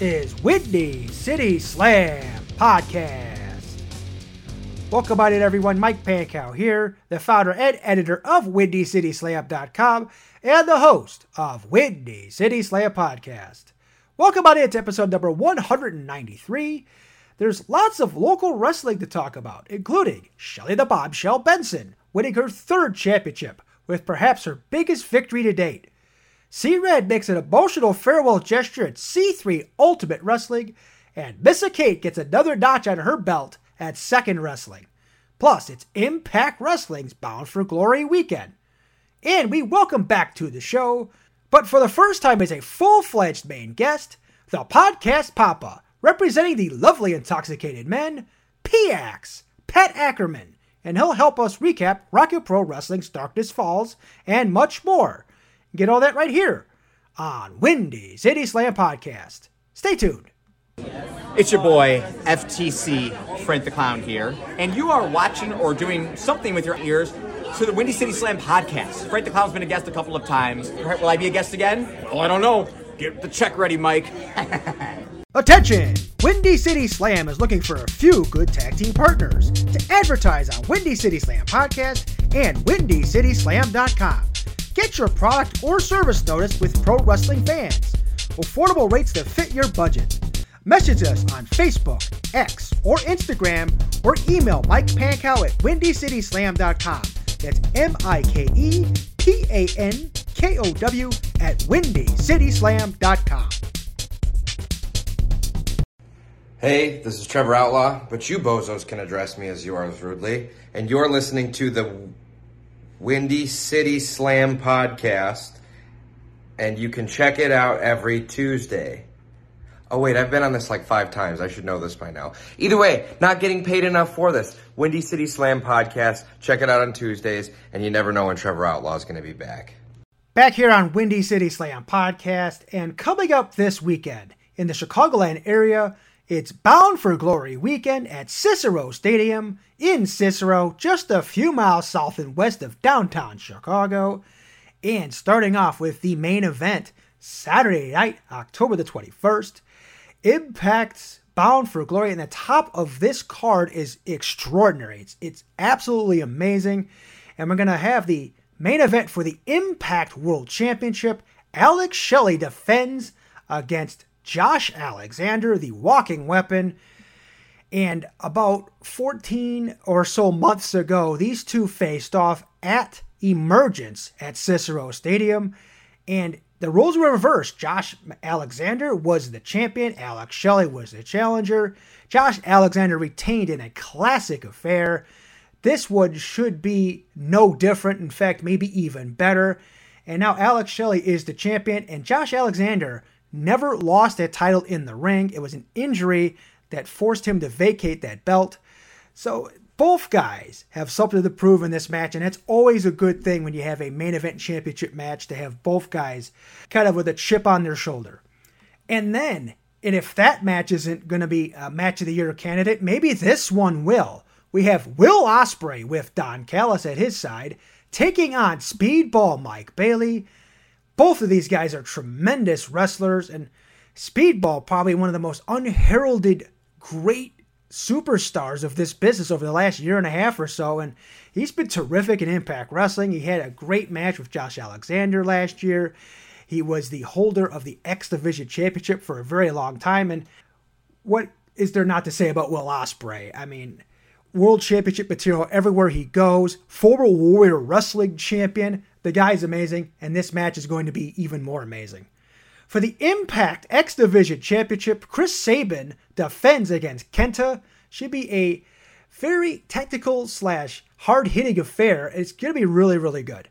is Windy City Slam Podcast. Welcome on in, everyone. Mike Pankow here, the founder and editor of WindyCitySlam.com and the host of Windy City Slam Podcast. Welcome on in to episode number 193. There's lots of local wrestling to talk about, including Shelly the Bombshell Benson winning her third championship with perhaps her biggest victory to date. C Red makes an emotional farewell gesture at C3 Ultimate Wrestling, and Missa Kate gets another notch on her belt at Second Wrestling. Plus, it's Impact Wrestling's Bound for Glory weekend. And we welcome back to the show, but for the first time as a full fledged main guest, the podcast Papa, representing the lovely intoxicated men, P-Ax, Pat Ackerman, and he'll help us recap Rocket Pro Wrestling's Darkness Falls and much more. Get all that right here on Windy City Slam Podcast. Stay tuned. It's your boy, FTC, Frank the Clown here, and you are watching or doing something with your ears to the Windy City Slam podcast. Frank the Clown's been a guest a couple of times. Will I be a guest again? Oh, I don't know. Get the check ready, Mike. Attention! Windy City Slam is looking for a few good tag team partners to advertise on Windy City Slam Podcast and WindyCitySlam.com. Get your product or service noticed with pro wrestling fans. Affordable rates that fit your budget. Message us on Facebook, X, or Instagram, or email Mike Pankow at WindyCitySlam.com. That's M I K E P A N K O W at WindyCitySlam.com. Hey, this is Trevor Outlaw, but you bozos can address me as yours rudely. And you're listening to the Windy City Slam podcast, and you can check it out every Tuesday. Oh, wait, I've been on this like five times. I should know this by now. Either way, not getting paid enough for this. Windy City Slam podcast. Check it out on Tuesdays, and you never know when Trevor Outlaw is going to be back. Back here on Windy City Slam podcast, and coming up this weekend in the Chicagoland area, it's Bound for Glory weekend at Cicero Stadium in Cicero, just a few miles south and west of downtown Chicago. And starting off with the main event, Saturday night, October the 21st, Impact's Bound for Glory. And the top of this card is extraordinary. It's, it's absolutely amazing. And we're going to have the main event for the Impact World Championship. Alex Shelley defends against Josh Alexander, the walking weapon. And about 14 or so months ago, these two faced off at Emergence at Cicero Stadium. And the roles were reversed. Josh Alexander was the champion, Alex Shelley was the challenger. Josh Alexander retained in a classic affair. This one should be no different, in fact, maybe even better. And now Alex Shelley is the champion, and Josh Alexander never lost a title in the ring. It was an injury that forced him to vacate that belt. So both guys have something to prove in this match, and that's always a good thing when you have a main event championship match to have both guys kind of with a chip on their shoulder. And then, and if that match isn't going to be a match of the year candidate, maybe this one will. We have Will Ospreay with Don Callis at his side taking on Speedball Mike Bailey. Both of these guys are tremendous wrestlers, and Speedball probably one of the most unheralded great superstars of this business over the last year and a half or so. And he's been terrific in Impact Wrestling. He had a great match with Josh Alexander last year. He was the holder of the X Division Championship for a very long time. And what is there not to say about Will Ospreay? I mean, World Championship material everywhere he goes. Former Warrior Wrestling Champion. The guy's amazing, and this match is going to be even more amazing. For the Impact X Division Championship, Chris Sabin defends against Kenta. Should be a very technical slash hard hitting affair. It's going to be really, really good.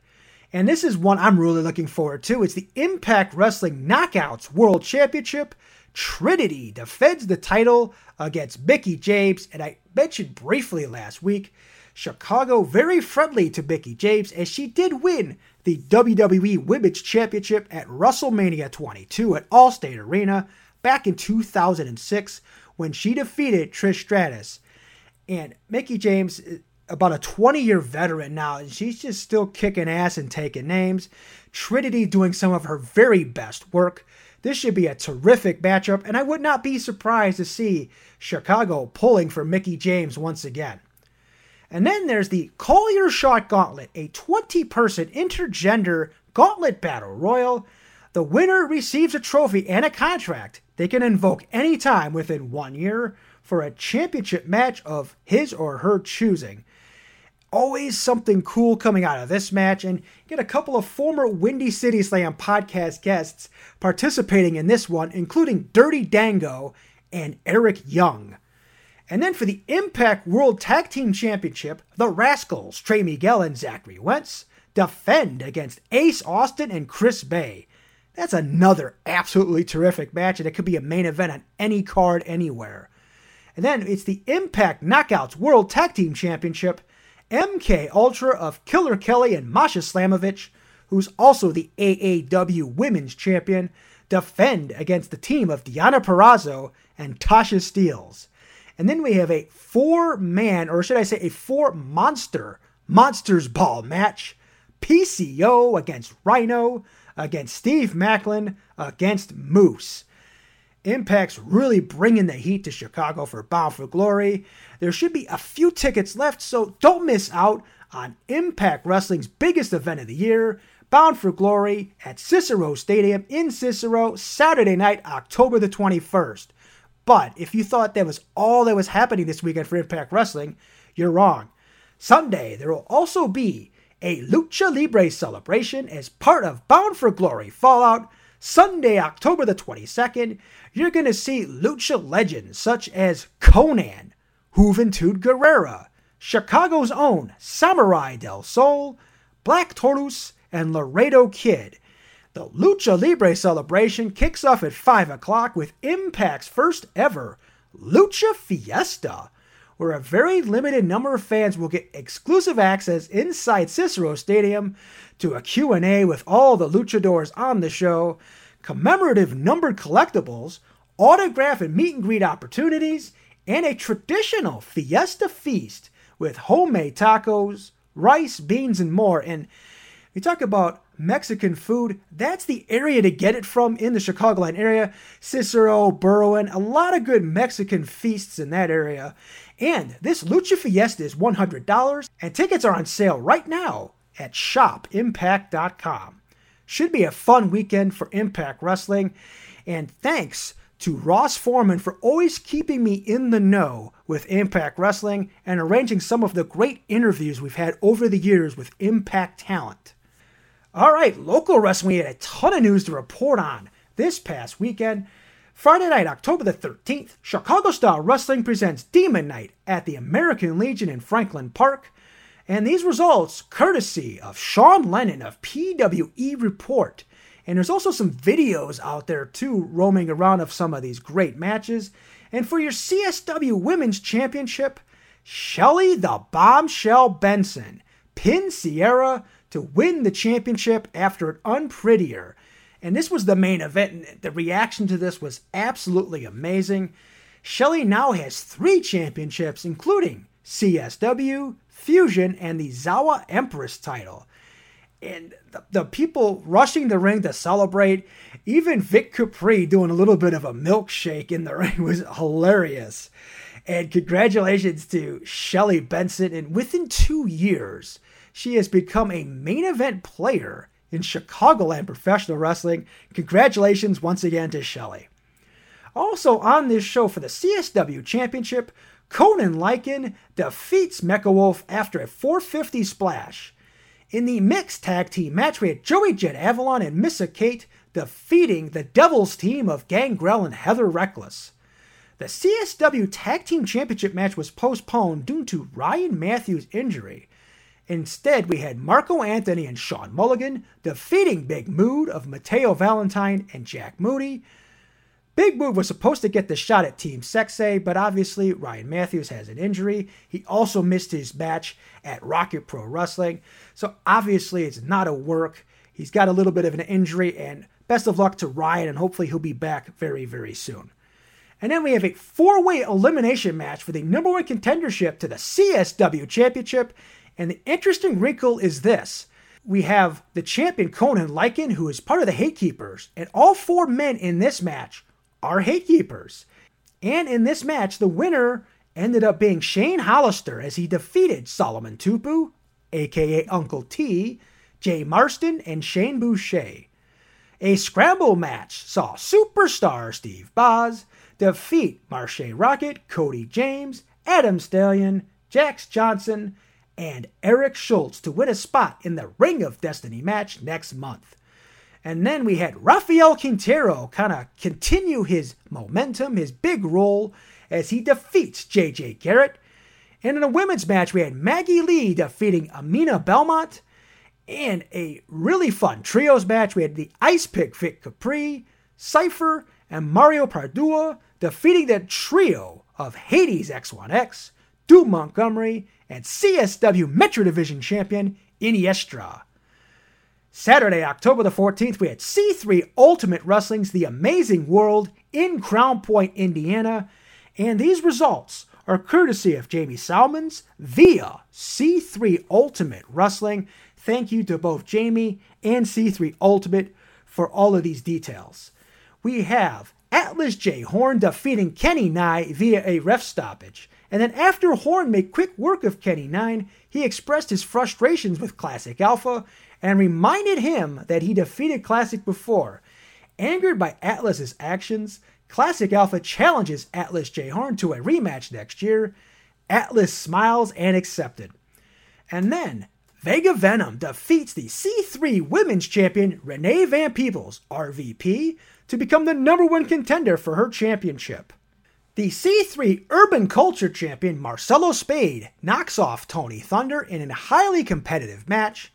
And this is one I'm really looking forward to. It's the Impact Wrestling Knockouts World Championship. Trinity defends the title against Mickie James, and I mentioned briefly last week Chicago very friendly to Mickie James as she did win the WWE Women's Championship at WrestleMania 22 at Allstate Arena back in 2006 when she defeated Trish Stratus. And Mickie James, uh, about a 20 year veteran now, and she's just still kicking ass and taking names. Trinity doing some of her very best work. This should be a terrific matchup, and I would not be surprised to see Chicago pulling for Mickie James once again. And then there's the Call Your Shot Gauntlet, a 20 person intergender gauntlet battle royal. The winner receives a trophy and a contract they can invoke anytime within one year for a championship match of his or her choosing. Always something cool coming out of this match, and get a couple of former Windy City Slam podcast guests participating in this one, including Dirty Dango and Eric Young. And then for the Impact World Tag Team Championship, the Rascals, Trey Miguel and Zachary Wentz, defend against Ace Austin and Chris Bey. That's another absolutely terrific match, and it could be a main event on any card anywhere. And then it's the Impact Knockouts World Tag Team Championship. MK Ultra of Killer Kelly and Masha Slamovich, who's also the AAW Women's Champion, defend against the team of Deonna Purrazzo and Tasha Steelz. And then we have a four man, or should I say a four monster Monsters Ball match. PCO against Rhino, against Steve Maclin, against Moose. Impact's really bringing the heat to Chicago for Bound for Glory. There should be a few tickets left, so don't miss out on Impact Wrestling's biggest event of the year, Bound for Glory at Cicero Stadium in Cicero, Saturday night, October the 21st. But if you thought that was all that was happening this weekend for Impact Wrestling, you're wrong. Sunday, there will also be a Lucha Libre celebration as part of Bound for Glory Fallout. Sunday, October the 22nd, you're going to see lucha legends such as Konnan, Juventud Guerrera, Chicago's own Samurai del Sol, Black Taurus, and Laredo Kid. The Lucha Libre celebration kicks off at 5 o'clock with Impact's first ever Lucha Fiesta, where a very limited number of fans will get exclusive access inside Cicero Stadium to a Q&A with all the luchadors on the show, commemorative numbered collectibles, autograph and meet and greet opportunities, and a traditional fiesta feast with homemade tacos, rice, beans, and more. And we talk about Mexican food, that's the area to get it from in the Chicagoland area. Cicero, Berwyn, a lot of good Mexican feasts in that area. And this Lucha Fiesta is $100, and tickets are on sale right now at shopimpact.com. Should be a fun weekend for Impact Wrestling. And thanks to Ross Foreman for always keeping me in the know with Impact Wrestling and arranging some of the great interviews we've had over the years with Impact talent. All right, local wrestling, we had a ton of news to report on this past weekend. Friday night, October the 13th, Chicago Style Wrestling presents Demon Night at the American Legion in Franklin Park. And these results, courtesy of Sean Lennon of PWE Report. And there's also some videos out there too, roaming around of some of these great matches. And for your CSW Women's Championship, Shelly the Bombshell Benson pinned Sierra to win the championship after an unprettier. And this was the main event, and the reaction to this was absolutely amazing. Shelly now has three championships, including CSW, Fusion, and the Zawa Empress title. And the, the people rushing the ring to celebrate, even Vic Capri doing a little bit of a milkshake in the ring was hilarious. And congratulations to Shelly Benson. And within two years, she has become a main event player in Chicagoland professional wrestling. Congratulations once again to Shelly. Also on this show for the CSW Championship, Conan Lycan defeats Mecha Wolf after a 450 splash. In the mixed tag team match, we had Joey Jet Avalon and Missa Kate defeating the Devils team of Gangrel and Heather Reckless. The CSW Tag Team Championship match was postponed due to Ryan Matthews' injury. Instead, we had Marco Anthony and Sean Mulligan defeating Big Mood of Mateo Valentine and Jack Moody. Big Move was supposed to get the shot at Team Sexay, but obviously Ryan Matthews has an injury. He also missed his match at Rocket Pro Wrestling, so obviously it's not a work. He's got a little bit of an injury, and best of luck to Ryan, and hopefully he'll be back very, very soon. And then we have a four way elimination match for the number one contendership to the CSW Championship. And the interesting wrinkle is this we have the champion Conan Lycan, who is part of the Hatekeepers, and all four men in this match are Hatekeepers. And in this match, the winner ended up being Shane Hollister as he defeated Solomon Tupu, aka Uncle T, Jay Marston, and Shane Boucher. A scramble match saw superstar Steve Boz defeat Marshe Rockett, Cody James, Adam Stallion, Jax Johnson, and Eric Schultz to win a spot in the Ring of Destiny match next month. And then we had Rafael Quintero kind of continue his momentum, his big role, as he defeats JJ Garrett. And in a women's match, we had Maggie Lee defeating Amina Belmont. And a really fun trios match, we had the Ice Pick Vic Capri, Cypher, and Mario Pardua defeating the trio of Hades X1X, Doom Montgomery, and CSW Metro Division champion Iniestra. Saturday, October the 14th, we had C3 Ultimate Wrestling's The Amazing World in Crown Point, Indiana, and these results are courtesy of Jamie Salmons via C3 Ultimate Wrestling. Thank you to both Jamie and C3 Ultimate for all of these details. We have Atlas J. Horn defeating Kenny Nye via a ref stoppage. And then after Horn made quick work of Kenny Nine, he expressed his frustrations with Classic Alpha and reminded him that he defeated Classic before. Angered by Atlas's actions, Classic Alpha challenges Atlas J. Horn to a rematch next year. Atlas smiles and accepted. And then Vega Venom defeats the C3 Women's Champion Renee Van Peebles, RVP, to become the number one contender for her championship. The C3 Urban Culture Champion Marcelo Spade knocks off Tony Thunder in a highly competitive match.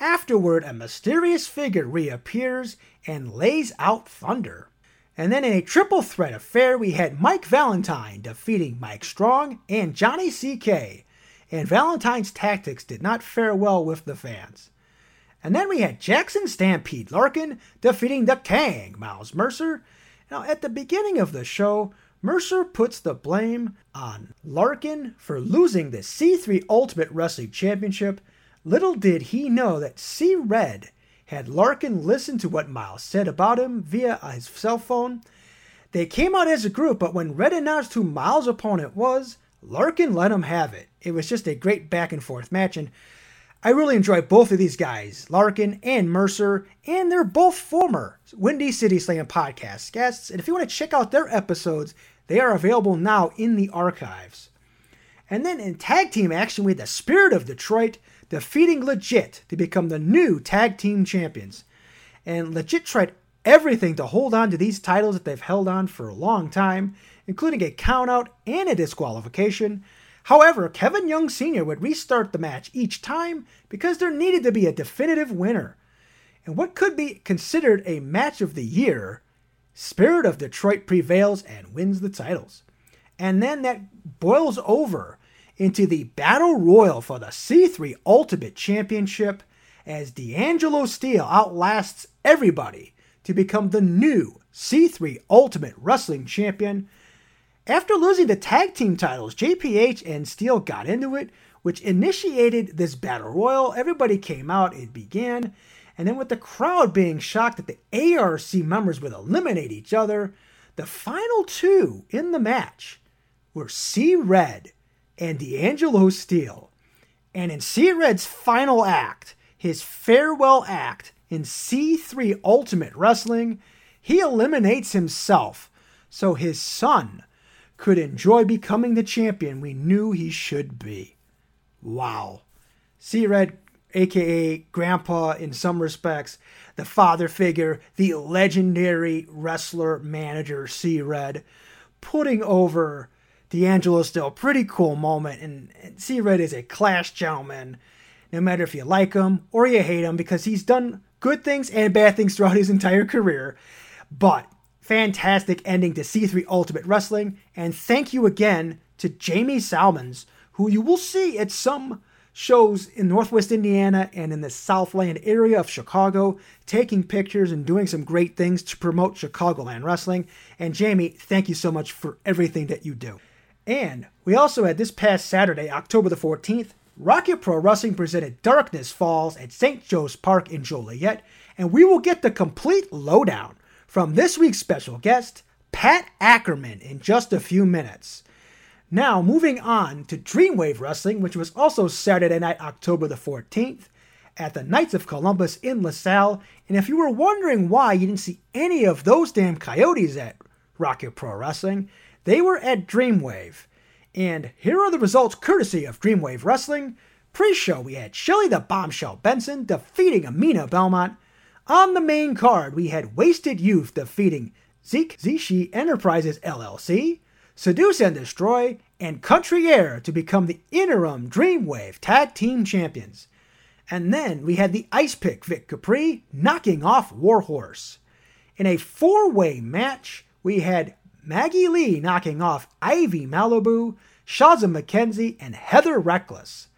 Afterward, a mysterious figure reappears and lays out Thunder. And then in a triple threat affair, we had Mike Valentine defeating Mike Strong and Johnny CK. And Valentine's tactics did not fare well with the fans. And then we had Jackson Stampede Larkin defeating the Kang, Miles Mercer. Now, at the beginning of the show, Mercer puts the blame on Larkin for losing the C3 Ultimate Wrestling Championship. Little did he know that C Red had Larkin listen to what Miles said about him via his cell phone. They came out as a group, but when Red announced who Miles' opponent was, Larkin let him have it. It was just a great back and forth match, and I really enjoy both of these guys, Larkin and Mercer, and they're both former Windy City Slam podcast guests. And if you want to check out their episodes, they are available now in the archives. And then in tag team action, we had the Spirit of Detroit defeating Legit to become the new tag team champions. And Legit tried everything to hold on to these titles that they've held on for a long time, including a countout and a disqualification. However, Kevin Young Sr. would restart the match each time because there needed to be a definitive winner. And what could be considered a match of the year, Spirit of Detroit prevails and wins the titles. And then that boils over into the Battle Royal for the C3 Ultimate Championship as D'Angelo Steele outlasts everybody to become the new C3 Ultimate Wrestling Champion after losing the tag team titles, JPH and Steele got into it, which initiated this battle royal. Everybody came out, it began, and then with the crowd being shocked that the ARC members would eliminate each other, the final two in the match were C Red and D'Angelo Steele. And in C Red's final act, his farewell act in C3 Ultimate Wrestling, he eliminates himself so his son could enjoy becoming the champion we knew he should be. Wow. C Red, aka Grandpa in some respects, the father figure, the legendary wrestler manager C Red, putting over D'Angelo Steele pretty cool moment. And, C Red is a class gentleman, no matter if you like him or you hate him, because he's done good things and bad things throughout his entire career. But fantastic ending to C3 Ultimate Wrestling, and thank you again to Jamie Salmons, who you will see at some shows in Northwest Indiana and in the Southland area of Chicago, taking pictures and doing some great things to promote Chicagoland wrestling. And Jamie, thank you so much for everything that you do. And we also had this past Saturday, October the 14th, Rocket Pro Wrestling presented Darkness Falls at St. Joe's Park in Joliet, and we will get the complete lowdown from this week's special guest, Pat Ackerman, in just a few minutes. Now, moving on to Dreamwave Wrestling, which was also Saturday night, October the 14th, at the Knights of Columbus in LaSalle. And if you were wondering why you didn't see any of those damn coyotes at Rocket Pro Wrestling, they were at Dreamwave. And here are the results courtesy of Dreamwave Wrestling. Pre show, we had Shelly the Bombshell Benson defeating Amina Belmont. On the main card, we had Wasted Youth defeating Zeke Zishi Enterprises LLC. Seduce and Destroy, and Country Air to become the interim Dreamwave Tag Team Champions. And then we had the Ice Pick Vic Capri knocking off Warhorse. In a four way match, we had Maggie Lee knocking off Ivy Malibu, Shazza McKenzie, and Heather Reckless.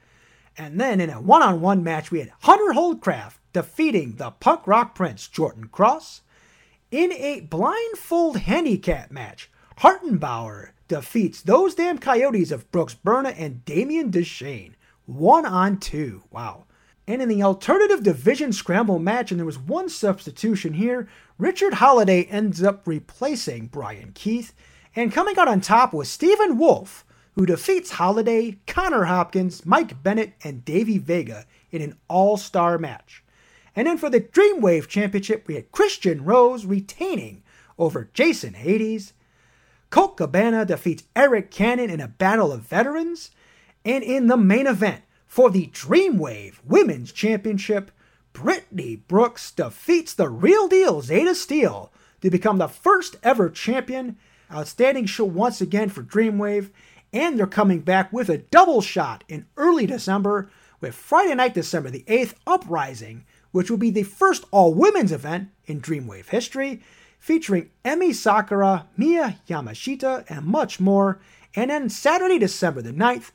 And then in a one on one match, we had Hunter Holdcraft defeating the punk rock prince Jordan Cross. In a blindfold handicap match, Hartenbauer defeats those damn coyotes of Brooks Berna and Damian Deshane. One on two. Wow. And in the alternative division scramble match, and there was one substitution here, Richard Holiday ends up replacing Brian Keith. And coming out on top was Stephen Wolf, who defeats Holiday, Connor Hopkins, Mike Bennett, and Davey Vega in an all star match. And then for the Dreamwave Championship, we had Christian Rose retaining over Jason Hades, Colt Cabana defeats Eric Cannon in a battle of veterans. And in the main event for the Dreamwave Women's Championship, Brittany Brooks defeats the real deal Zeta Steel to become the first ever champion. Outstanding show once again for Dreamwave, and they're coming back with a double shot in early December with Friday night, December the 8th, Uprising, which will be the first all women's event in Dreamwave history featuring Emi Sakura, Miyu Yamashita, and much more. And then Saturday, December the 9th,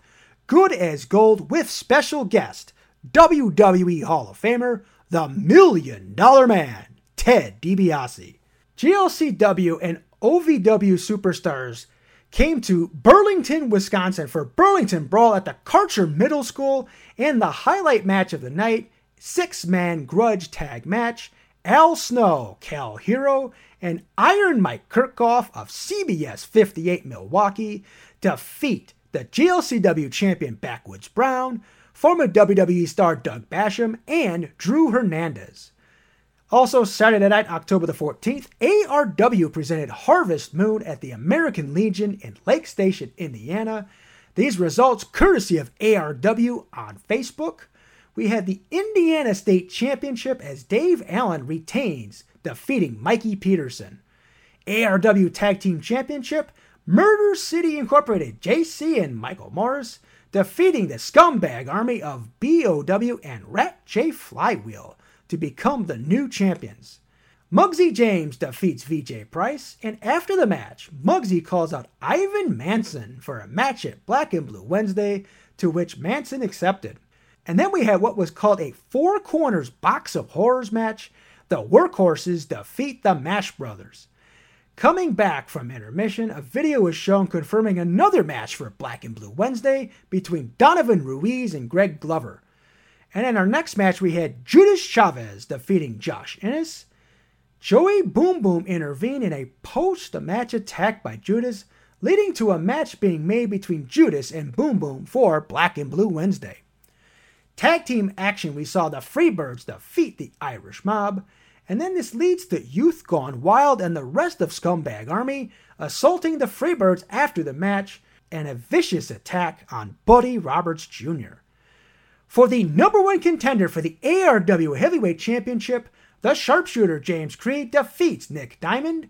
Good as Gold with special guest, WWE Hall of Famer, the Million Dollar Man, Ted DiBiase. GLCW and OVW superstars came to Burlington, Wisconsin for Burlington Brawl at the Karcher Middle School and the highlight match of the night, six man grudge tag match. Al Snow, Cal Hero, and Iron Mike Kirkhoff of CBS 58 Milwaukee defeat the GLCW champion Backwoods Brown, former WWE star Doug Basham, and Drew Hernandez. Also, Saturday night, October the 14th, ARW presented Harvest Moon at the American Legion in Lake Station, Indiana. These results courtesy of ARW on Facebook. We had the Indiana State Championship as Dave Allen retains defeating Mikey Peterson. ARW Tag Team Championship, Murder City Incorporated, JC and Michael Morris, defeating the scumbag army of BOW and Rat J Flywheel to become the new champions. Muggsy James defeats VJ Price, and after the match, Muggsy calls out Ivan Manson for a match at Black and Blue Wednesday, to which Manson accepted. And then we had what was called a Four Corners Box of Horrors match the Workhorses defeat the Mash Brothers. Coming back from intermission, a video was shown confirming another match for Black and Blue Wednesday between Donovan Ruiz and Greg Glover. And in our next match, we had Judas Chavez defeating Josh Innes. Joey Boom Boom intervened in a post match attack by Judas, leading to a match being made between Judas and Boom Boom for Black and Blue Wednesday. Tag team action, we saw the Freebirds defeat the Irish Mob, and then this leads to Youth Gone Wild and the rest of Scumbag Army assaulting the Freebirds after the match and a vicious attack on Buddy Roberts Jr. For the number one contender for the ARW Heavyweight Championship, the sharpshooter James Creed defeats Nick Diamond.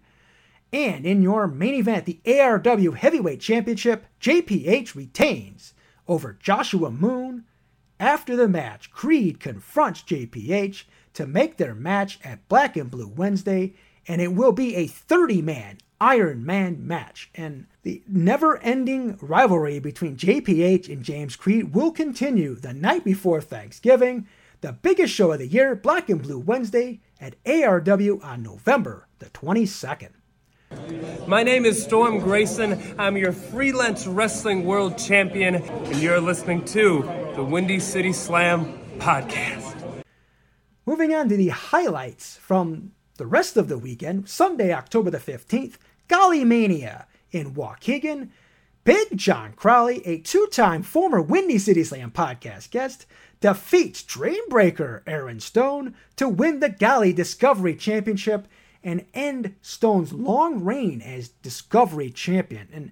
And in your main event, the ARW Heavyweight Championship, JPH retains over Joshua Moon. After the match, Creed confronts JPH to make their match at Black and Blue Wednesday, and it will be a 30 man Iron Man match. And the never ending rivalry between JPH and James Creed will continue the night before Thanksgiving, the biggest show of the year, Black and Blue Wednesday, at ARW on November the 22nd. My name is Storm Grayson. I'm your freelance wrestling world champion, and you're listening to the Windy City Slam podcast. Moving on to the highlights from the rest of the weekend, Sunday, October the 15th, Golly Mania in Waukegan. Big John Crowley, a two time former Windy City Slam podcast guest, defeats Dreambreaker Aaron Stone to win the Golly Discovery Championship and end Stone's long reign as Discovery Champion. And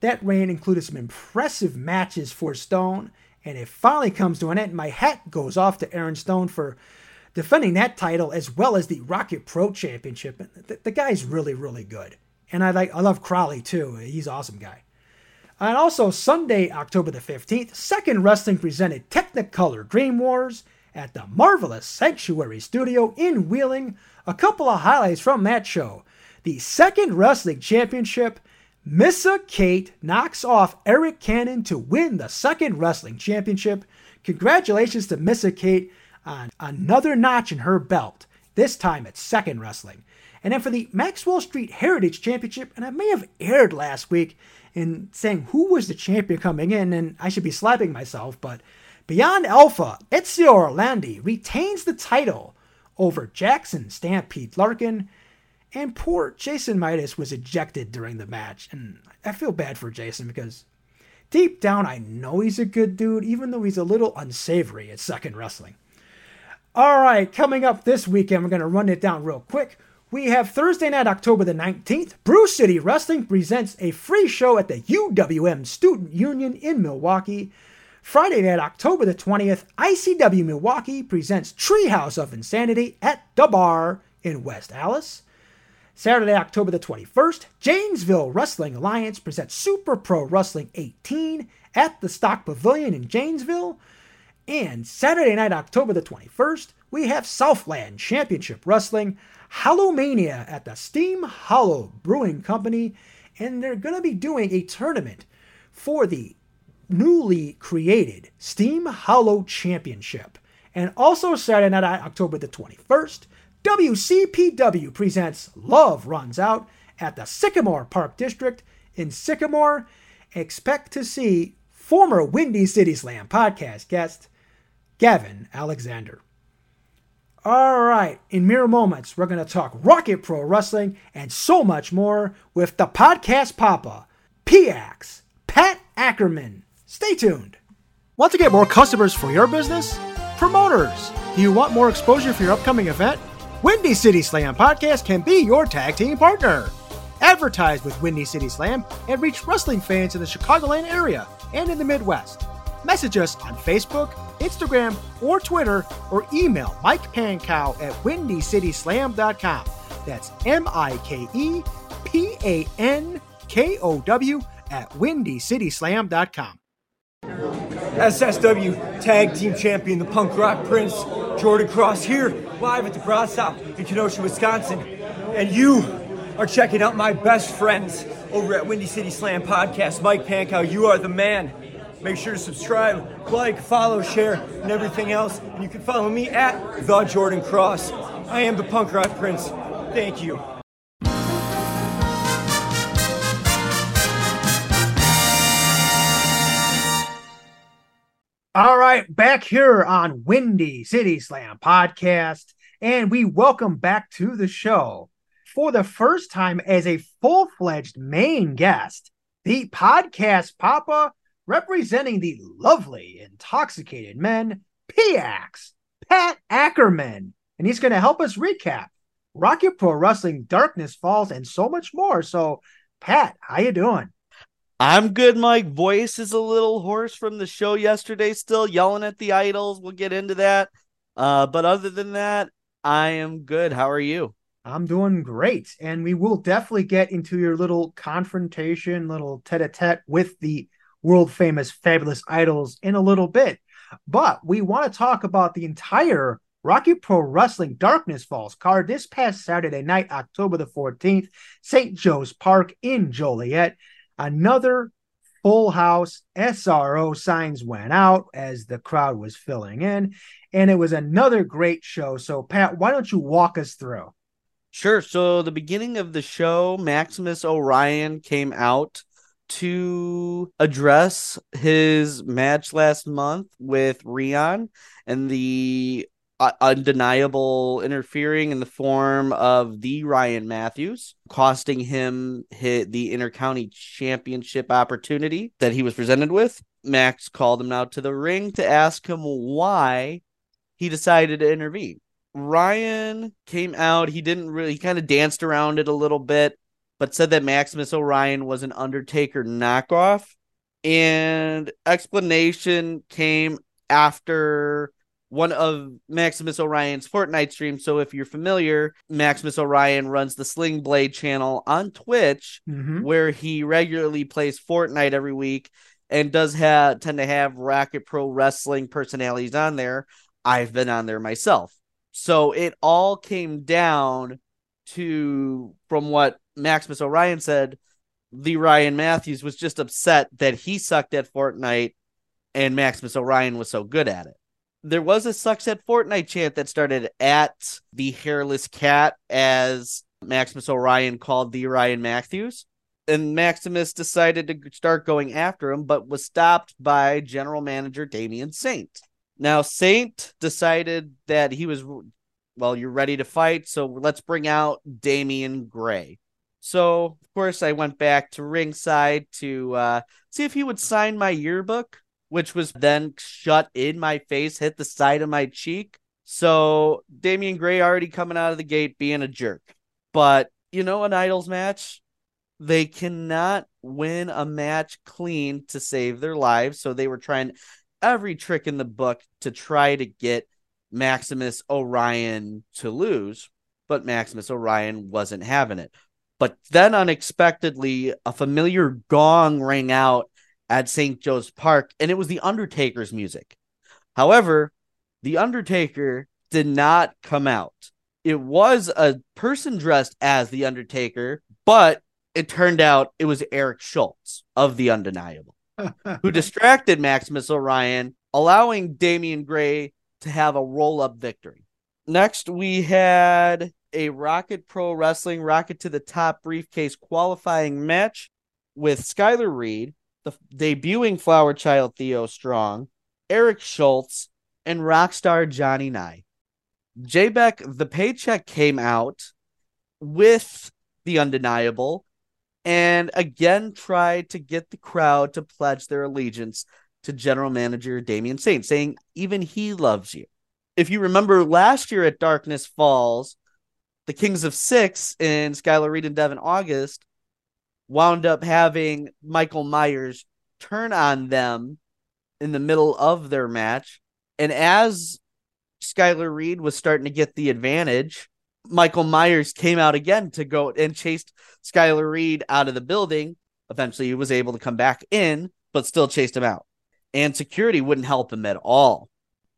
that reign included some impressive matches for Stone, and it finally comes to an end. My hat goes off to Aaron Stone for defending that title as well as the Rocket Pro Championship. The, the guy's really, really good. And I like I love Crowley too. He's an awesome guy. And also Sunday, October the 15th, Second Wrestling presented Technicolor Dream Wars at the Marvelous Sanctuary Studio in Wheeling. A couple of highlights from that show. The Second Wrestling Championship, Missa Kate knocks off Eric Cannon to win the Second Wrestling Championship. Congratulations to Missa Kate on another notch in her belt, this time at Second Wrestling. And then for the Maxwell Street Heritage Championship, and I may have aired last week in saying who was the champion coming in, and I should be slapping myself, but Beyond Alpha, Ezio Orlandi retains the title over Jackson Stampede Larkin, and poor Jason Midas was ejected during the match. And I feel bad for Jason because deep down I know he's a good dude, even though he's a little unsavory at second wrestling. All right, coming up this weekend, we're going to run it down real quick. We have Thursday night, October the 19th. Brew City Wrestling presents a free show at the UWM Student Union in Milwaukee. Friday night, October the 20th, ICW Milwaukee presents Treehouse of Insanity at the Bar in West Allis. Saturday, October the 21st, Janesville Wrestling Alliance presents Super Pro Wrestling 18 at the Stock Pavilion in Janesville. And Saturday night, October the 21st, we have Southland Championship Wrestling Hallowmania at the Steam Hollow Brewing Company, and they're going to be doing a tournament for the newly created Steam Hollow Championship. And also Saturday night, October the 21st, WCPW presents Love Runs Out at the Sycamore Park District in Sycamore. Expect to see former Windy City Slam podcast guest Gavin Alexander. All right, in mere moments, we're going to talk Rocket Pro Wrestling and so much more with the podcast papa, P-Ax, Pat Ackerman. Stay tuned. Want to get more customers for your business? Promoters, do you want more exposure for your upcoming event? Windy City Slam Podcast can be your tag team partner. Advertise with Windy City Slam and reach wrestling fans in the Chicagoland area and in the Midwest. Message us on Facebook, Instagram, or Twitter, or email Mike Pankow at windycityslam.com. That's M I K E P A N K O W at windycityslam.com. SSW Tag Team Champion, the Punk Rock Prince, Jordan Cross here, live at the Brass House in Kenosha, Wisconsin. And you are checking out my best friends over at Windy City Slam Podcast. Mike Pankow, you are the man. Make sure to subscribe, like, follow, share, and everything else. And you can follow me at The Jordan Cross. I am the Punk Rock Prince. Thank you. Right, back here on Windy City Slam podcast, and we welcome back to the show for the first time as a full fledged main guest, the podcast Papa representing the lovely intoxicated men, P-Ax, Pat Ackerman, and he's going to help us recap Rocket Pro Wrestling, Darkness Falls, and so much more. So, Pat, how you doing? I'm good. My voice is a little hoarse from the show yesterday, still yelling at the idols. We'll get into that. Uh, but other than that, I am good. How are you? I'm doing great. And we will definitely get into your little confrontation, little tete a tete with the world famous fabulous idols in a little bit. But we want to talk about the entire Rocket Pro Wrestling Darkness Falls card this past Saturday night, October the 14th, St. Joe's Park in Joliet. Another full house SRO signs went out as the crowd was filling in, and it was another great show. So, Pat, why don't you walk us through? Sure. So, the beginning of the show, Maximus Orion came out to address his match last month with Rion and the uh, undeniable interfering in the form of the Ryan Matthews, costing him hit the intercounty championship opportunity that he was presented with. Max called him out to the ring to ask him why he decided to intervene. Ryan came out. He didn't really, he kind of danced around it a little bit, but said that Maximus Orion was an Undertaker knockoff. And explanation came after one of Maximus Orion's Fortnite streams. So if you're familiar, Maximus Orion runs the Sling Blade channel on Twitch, Mhm. where he regularly plays Fortnite every week and does have tend to have Rocket Pro Wrestling personalities on there. I've been on there myself. So it all came down to from what Maximus Orion said, the Ryan Matthews was just upset that he sucked at Fortnite and Maximus Orion was so good at it. There was a sucks at Fortnite chant that started at the hairless cat as Maximus Orion called the Ryan Matthews. And Maximus decided to start going after him, but was stopped by general manager Damian Saint. Now, Saint decided that he was, well, you're ready to fight, so let's bring out Damian Gray. So, of course, I went back to ringside to uh, see if he would sign my yearbook, which was then shut in my face, hit the side of my cheek. So, Damian Gray already coming out of the gate being a jerk. But, you know, an Idols match, they cannot win a match clean to save their lives. So, they were trying every trick in the book to try to get Maximus Orion to lose, but Maximus Orion wasn't having it. But then unexpectedly, a familiar gong rang out at St. Joe's Park, and it was The Undertaker's music. However, The Undertaker did not come out. It was a person dressed as The Undertaker, but it turned out it was Eric Schultz of The Undeniable who distracted Maximus Orion, allowing Damian Gray to have a roll up victory. Next, we had a Rocket Pro Wrestling Rocket to the Top briefcase qualifying match with Skylar Reed, the debuting Flower Child Theo Strong, Eric Schultz, and rock star Johnny Nye. J Beck, the paycheck came out with the undeniable and again tried to get the crowd to pledge their allegiance to general manager Damian Saint, saying even he loves you. If you remember last year at Darkness Falls, the Kings of Six in Skylar Reed and Devin August wound up having Michael Myers turn on them in the middle of their match. And as Skylar Reed was starting to get the advantage, Michael Myers came out again to go and chased Skylar Reed out of the building. Eventually, he was able to come back in, but still chased him out. And security wouldn't help him at all.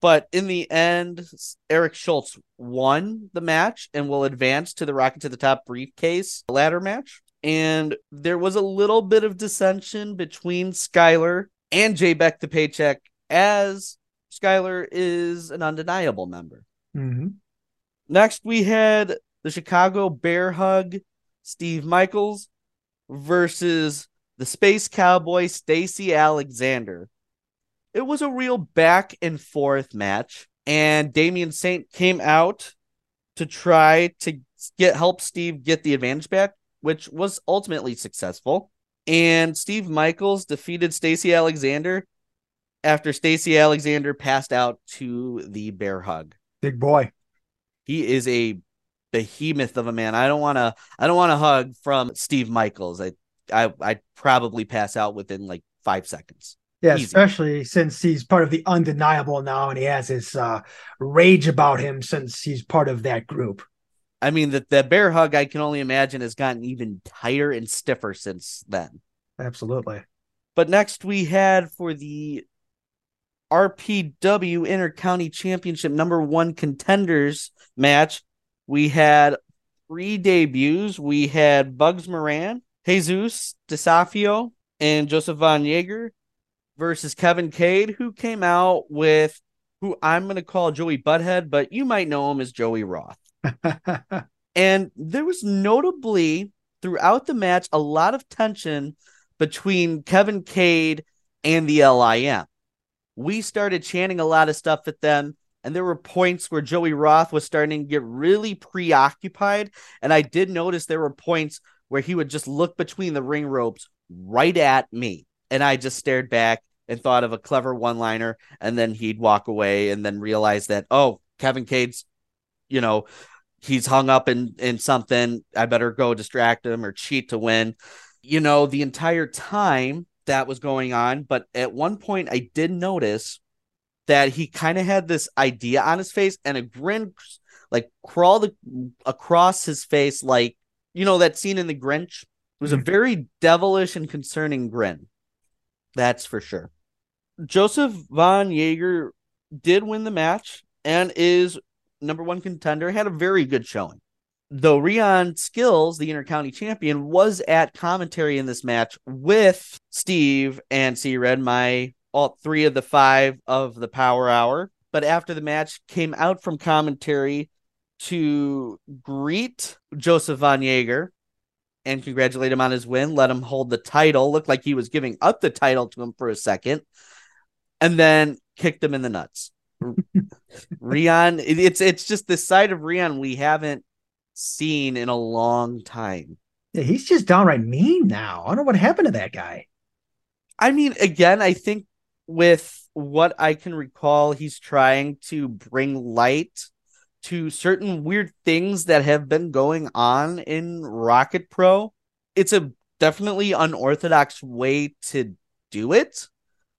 But in the end, Eric Schultz won the match and will advance to the Rocket to the Top briefcase ladder match. And there was a little bit of dissension between Skylar and J Beck the Paycheck, as Skylar is an undeniable member. Mm-hmm. Next, we had the Chicago Bear Hug, Steve Michaels versus the Space Cowboy, Stacy Alexander. It was a real back and forth match, and Damian Saint came out to try to get help Steve get the advantage back, which was ultimately successful. And Steve Michaels defeated Stacy Alexander after Stacy Alexander passed out to the bear hug. Big boy. He is a behemoth of a man. I don't want to. I don't want to hug from Steve Michaels. I, I, I'd probably pass out within like five seconds. Yeah, Easy. especially since he's part of the undeniable now and he has his uh, rage about him since he's part of that group. I mean, that the bear hug I can only imagine has gotten even tighter and stiffer since then. Absolutely. But next we had for the RPW Inter County Championship number one contenders match, we had three debuts. We had Bugs Moran, Jesus DeSafio, and Joseph Von Jaeger versus Kevin Cade, who came out with who I'm going to call Joey Butthead, but you might know him as Joey Roth. and there was notably throughout the match a lot of tension between Kevin Cade and the LIM. We started chanting a lot of stuff at them, and there were points where Joey Roth was starting to get really preoccupied. And I did notice there were points where he would just look between the ring ropes right at me. And I just stared back and thought of a clever one liner. And then he'd walk away and then realize that, oh, Kevin Cade's, you know, he's hung up in, in something. I better go distract him or cheat to win. You know, the entire time that was going on. But at one point, I did notice that he kind of had this idea on his face and a grin like crawled across his face like you know that scene in the Grinch it was a mm-hmm. very devilish and concerning grin that's for sure Joseph von Jaeger did win the match and is number one contender had a very good showing though Rion Skills, the intercounty champion, was at commentary in this match with Steve and C Red, my all three of the five of the Power Hour. But after the match, came out from commentary to greet Joseph Von Jaeger and congratulate him on his win. Let him hold the title. Looked like he was giving up the title to him for a second, and then kicked him in the nuts. Rion, it's it's just the side of Rion we haven't seen in a long time. Yeah, he's just downright mean now. I don't know what happened to that guy. I mean, again, I think with what I can recall, he's trying to bring light to certain weird things that have been going on in Rocket Pro. It's a definitely unorthodox way to do it,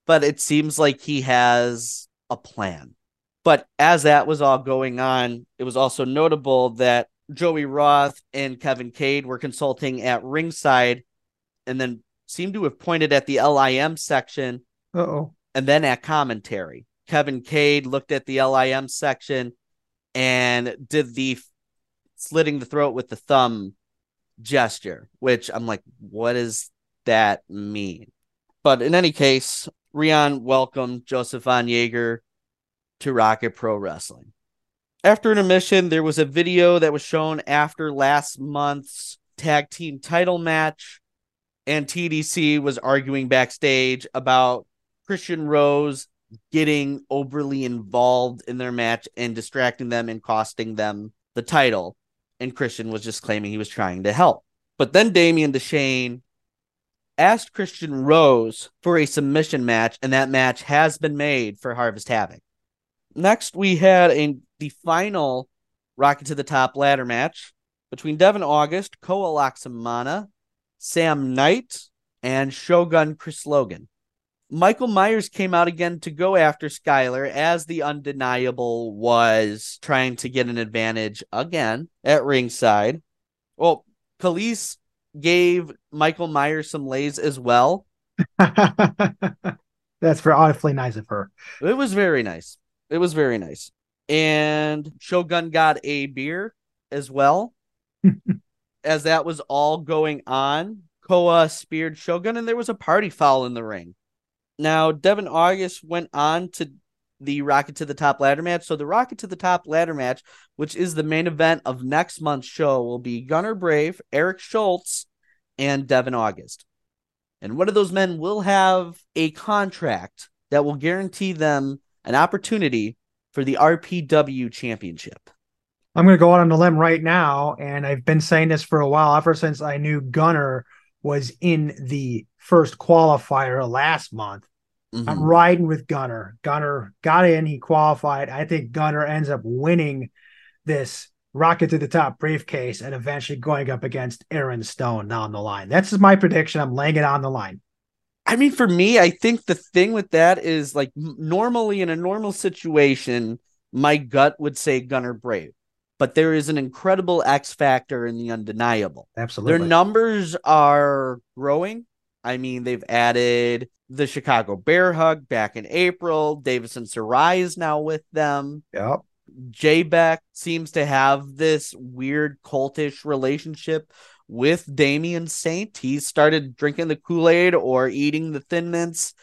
but it seems like he has a plan. But as that was all going on, it was also notable that Joey Roth and Kevin Cade were consulting at ringside and then seemed to have pointed at the LIM section. oh. And then at commentary. Kevin Cade looked at the LIM section and did the slitting the throat with the thumb gesture, which I'm like, what does that mean? But in any case, Rion welcomed Joseph Von Jaeger to Rocket Pro Wrestling. After intermission, there was a video that was shown after last month's tag team title match, and TDC was arguing backstage about Christian Rose getting overly involved in their match and distracting them and costing them the title. And Christian was just claiming he was trying to help. But then Damien Deshane asked Christian Rose for a submission match, and that match has been made for Harvest Havoc. Next, we had a the final Rocket to the Top ladder match between Devin August, Koa Laxamana, Sam Knight, and Shogun Chris Logan. Michael Myers came out again to go after Skyler as the undeniable was trying to get an advantage again at ringside. Well, police gave Michael Myers some lays as well. That's very awfully nice of her. It was very nice. It was very nice. And Shogun got a beer as well. as that was all going on, Koa speared Shogun, and there was a party foul in the ring. Now, Devin August went on to the Rocket to the Top ladder match. So, the Rocket to the Top ladder match, which is the main event of next month's show, will be Gunner Brave, Eric Schultz, and Devin August. And one of those men will have a contract that will guarantee them an opportunity for the RPW championship. I'm going to go out on a limb right now, and I've been saying this for a while, ever since I knew Gunner was in the first qualifier last month. Mm-hmm. I'm riding with Gunner. Gunner got in, he qualified. I think Gunner ends up winning this rocket to the top briefcase and eventually going up against Aaron Stone down the line. That's my prediction. I'm laying it on the line. I mean, for me, I think the thing with that is like normally in a normal situation, my gut would say Gunner Brave, but there is an incredible X factor in the undeniable. Absolutely. Their numbers are growing. I mean, they've added the Chicago Bear Hug back in April. Davison Sarai is now with them. Yep. J Beck seems to have this weird cultish relationship with Damien Saint. He started drinking the Kool Aid or eating the Thin Mints,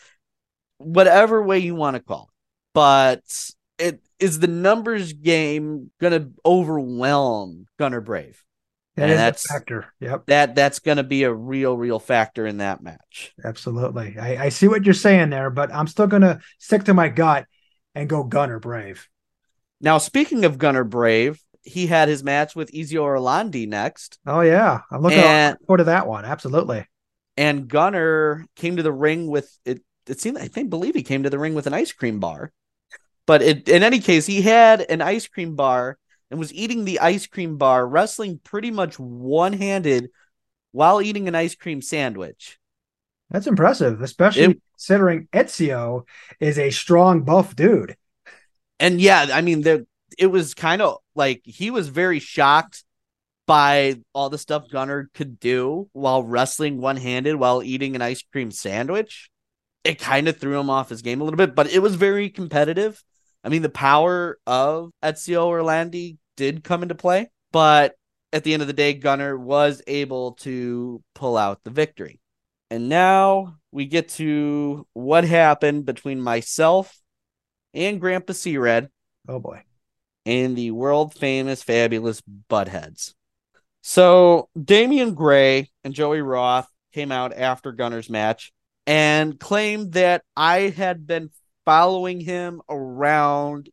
whatever way you want to call it. But it is the numbers game going to overwhelm Gunner Brave. That And is that's- a factor. Yep. That that's going to be a real, real factor in that match. Absolutely. I, I see what you're saying there, but I'm still going to stick to my gut and go Gunner Brave. Now, speaking of Gunner Brave, he had his match with Ezio Orlandi next. Oh, yeah. I'm looking And- forward to that one. Absolutely. and Gunner came to the ring with it. It seemed I think believe he came to the ring with an ice cream bar, but it, in any case, he had an ice cream bar and was eating the ice cream bar, wrestling pretty much one handed while eating an ice cream sandwich. That's impressive, especially It- considering Ezio is a strong, buff dude. And yeah, I mean, there it was kind of like he was very shocked by all the stuff Gunner could do while wrestling one handed while eating an ice cream sandwich. It kind of threw him off his game a little bit, but it was very competitive. I mean, the power of Ezio Orlandi did come into play, but at the end of the day, Gunner was able to pull out the victory. And now we get to what happened between myself and Grandpa C Red Oh, boy. and the world famous fabulous Buttheads. So Damian Gray and Joey Roth came out after Gunner's match and claimed that I had been following him around,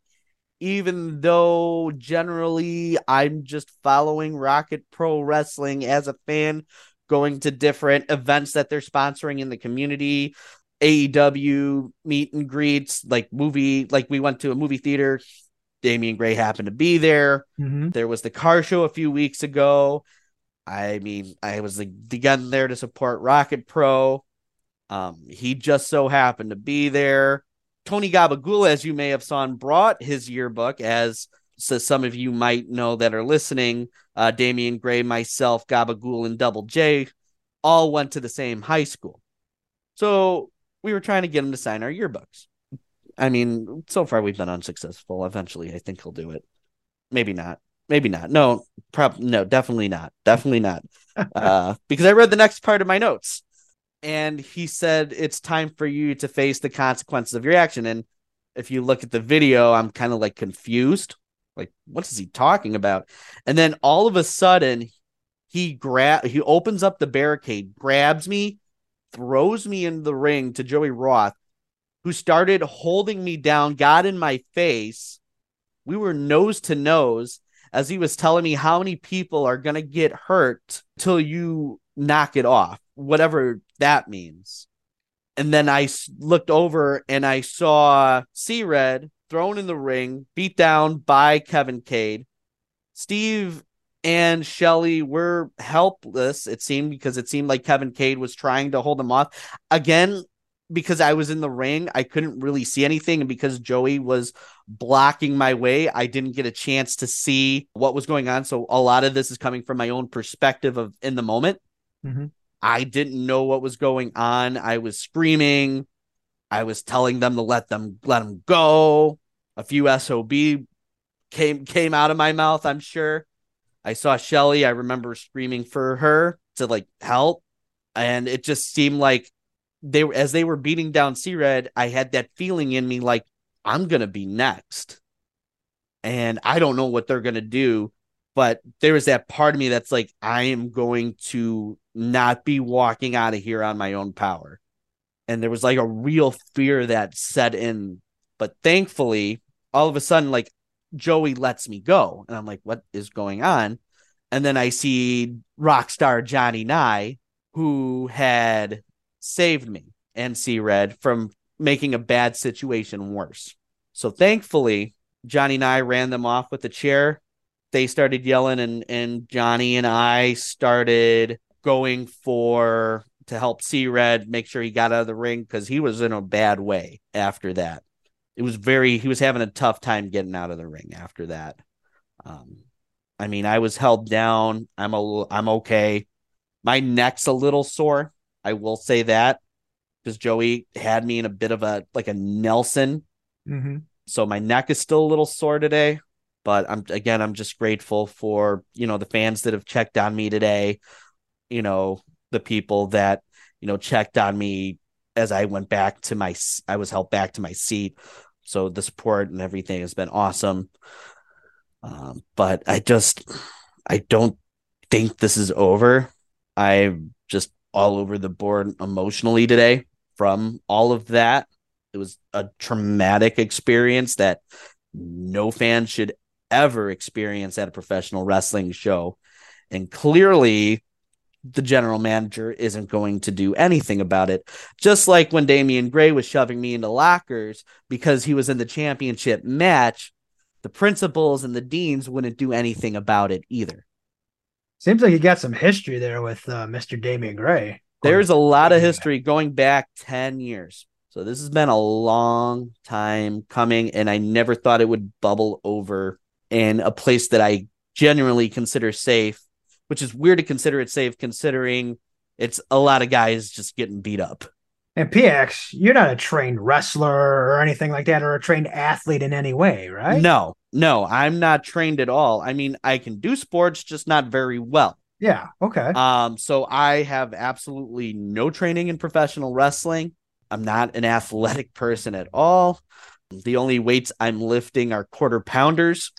even though generally I'm just following Rocket Pro Wrestling as a fan, going to different events that they're sponsoring in the community. AEW meet and greets, like movie, like we went to a movie theater. Damian Gray happened to be there. Mhm. There was the car show a few weeks ago. I mean, I was the, again there to support Rocket Pro. Um, he just so happened to be there. Tony Gabagool, as you may have seen, brought his yearbook, as so some of you might know that are listening. Uh, Damian Gray, myself, Gabagool, and Double J all went to the same high school. So we were trying to get him to sign our yearbooks. I mean, so far we've been unsuccessful. Eventually, I think he'll do it. Maybe not. Maybe not. No, prob no, definitely not. Definitely not. uh, because I read the next part of my notes, and he said it's time for you to face the consequences of your action. And if you look at the video, I'm kind of like confused. Like, what is he talking about? And then all of a sudden, he grab he opens up the barricade, grabs me, throws me in the ring to Joey Roth, who started holding me down, got in my face. We were nose to nose as he was telling me how many people are going to get hurt till you knock it off, whatever that means. And then I looked over and I saw C Red thrown in the ring, beat down by Kevin Cade. Steve and Shelly were helpless, it seemed, because it seemed like Kevin Cade was trying to hold them off. Again, because I was in the ring, I couldn't really see anything. And because Joey was blocking my way, I didn't get a chance to see what was going on. So a lot of this is coming from my own perspective of in the moment. Mhm. I didn't know what was going on. I was screaming. I was telling them to let them let them go. A few SOB came came out of my mouth, I'm sure. I saw Shelly. I remember screaming for her to like help. And it just seemed like they were as they were beating down C Red, I had that feeling in me like I'm gonna be next. And I don't know what they're gonna do, but there was that part of me that's like, I am going to not be walking out of here on my own power. And there was like a real fear that set in. But thankfully, all of a sudden, like Joey lets me go. And I'm like, what is going on? And then I see rock star Johnny Nye, who had saved me and C Red from making a bad situation worse. So thankfully, Johnny Nye ran them off with a chair. They started yelling, and, and Johnny and I started going for to help C Red make sure he got out of the ring because he was in a bad way after that. It was very he was having a tough time getting out of the ring after that. Um, I mean, I was held down. I'm a I'm okay. My neck's a little sore. I will say that because Joey had me in a bit of a like a Nelson. Mm-hmm. So my neck is still a little sore today, but I'm again I'm just grateful for, you know, the fans that have checked on me today, you know, the people that, you know, checked on me as I went back to my I was helped back to my seat. So the support and everything has been awesome. Um, but I just I don't think this is over. I'm just all over the board emotionally today from all of that. It was a traumatic experience that no fan should ever experience at a professional wrestling show. And clearly, the general manager isn't going to do anything about it. Just like when Damian Gray was shoving me into lockers because he was in the championship match, the principals and the deans wouldn't do anything about it either. Seems like you got some history there with uh, Mr. Damian Gray. There's a lot of history going back 10 years. So this has been a long time coming, and I never thought it would bubble over in a place that I genuinely consider safe, which is weird to consider it safe considering it's a lot of guys just getting beat up. And P-Ax, you're not a trained wrestler or anything like that, or a trained athlete in any way, right? No, no, I'm not trained at all. I mean, I can do sports, just not very well. Yeah. Okay. Um, so I have absolutely no training in professional wrestling. I'm not an athletic person at all. The only weights I'm lifting are quarter pounders.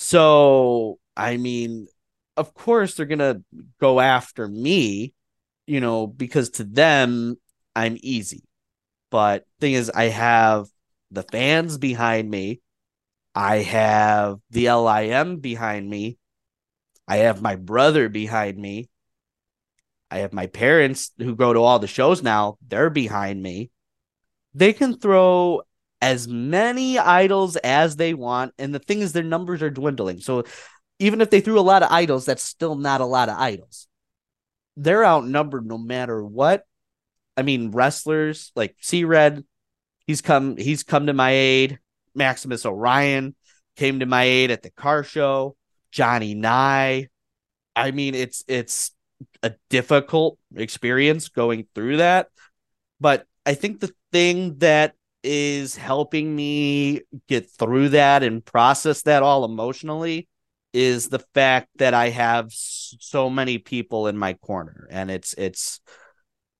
So, I mean, of course they're going to go after me, you know, because to them I'm easy. But thing is I have the fans behind me. I have the LIM behind me. I have my brother behind me. I have my parents who go to all the shows now. They're behind me. They can throw as many idols as they want. And the thing is, their numbers are dwindling. So even if they threw a lot of idols, that's still not a lot of idols. They're outnumbered no matter what. I mean, wrestlers like C Red, he's come he's come to my aid. Maximus Orion came to my aid at the car show. Johnny Nye. I mean, it's it's a difficult experience going through that. But I think the thing that is helping me get through that and process that all emotionally is the fact that I have so many people in my corner and it's it's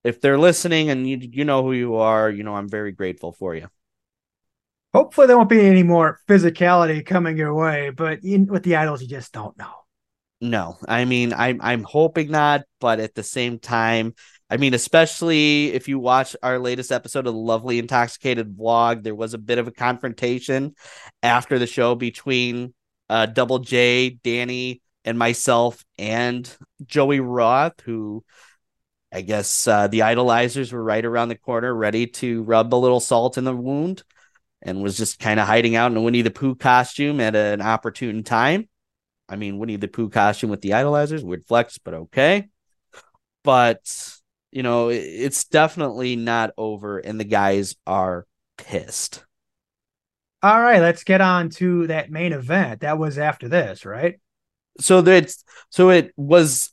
if they're listening and you you know who you are, you know I'm very grateful for you. Hopefully, there won't be any more physicality coming your way, but in, with the idols, you just don't know. No, I mean, I'm I'm hoping not, but at the same time, I mean, especially if you watch our latest episode of the Lovely Intoxicated vlog, there was a bit of a confrontation after the show between uh, Double J, Danny, and myself, and Joey Roth, who I guess uh, the idolizers were right around the corner, ready to rub a little salt in the wound and was just kind of hiding out in a Winnie the Pooh costume at an opportune time. I mean, Winnie the Pooh costume with the idolizers, weird flex, but okay. But, you know, it's definitely not over, and the guys are pissed. All right, let's get on to that main event. That was after this, right? So that's so it was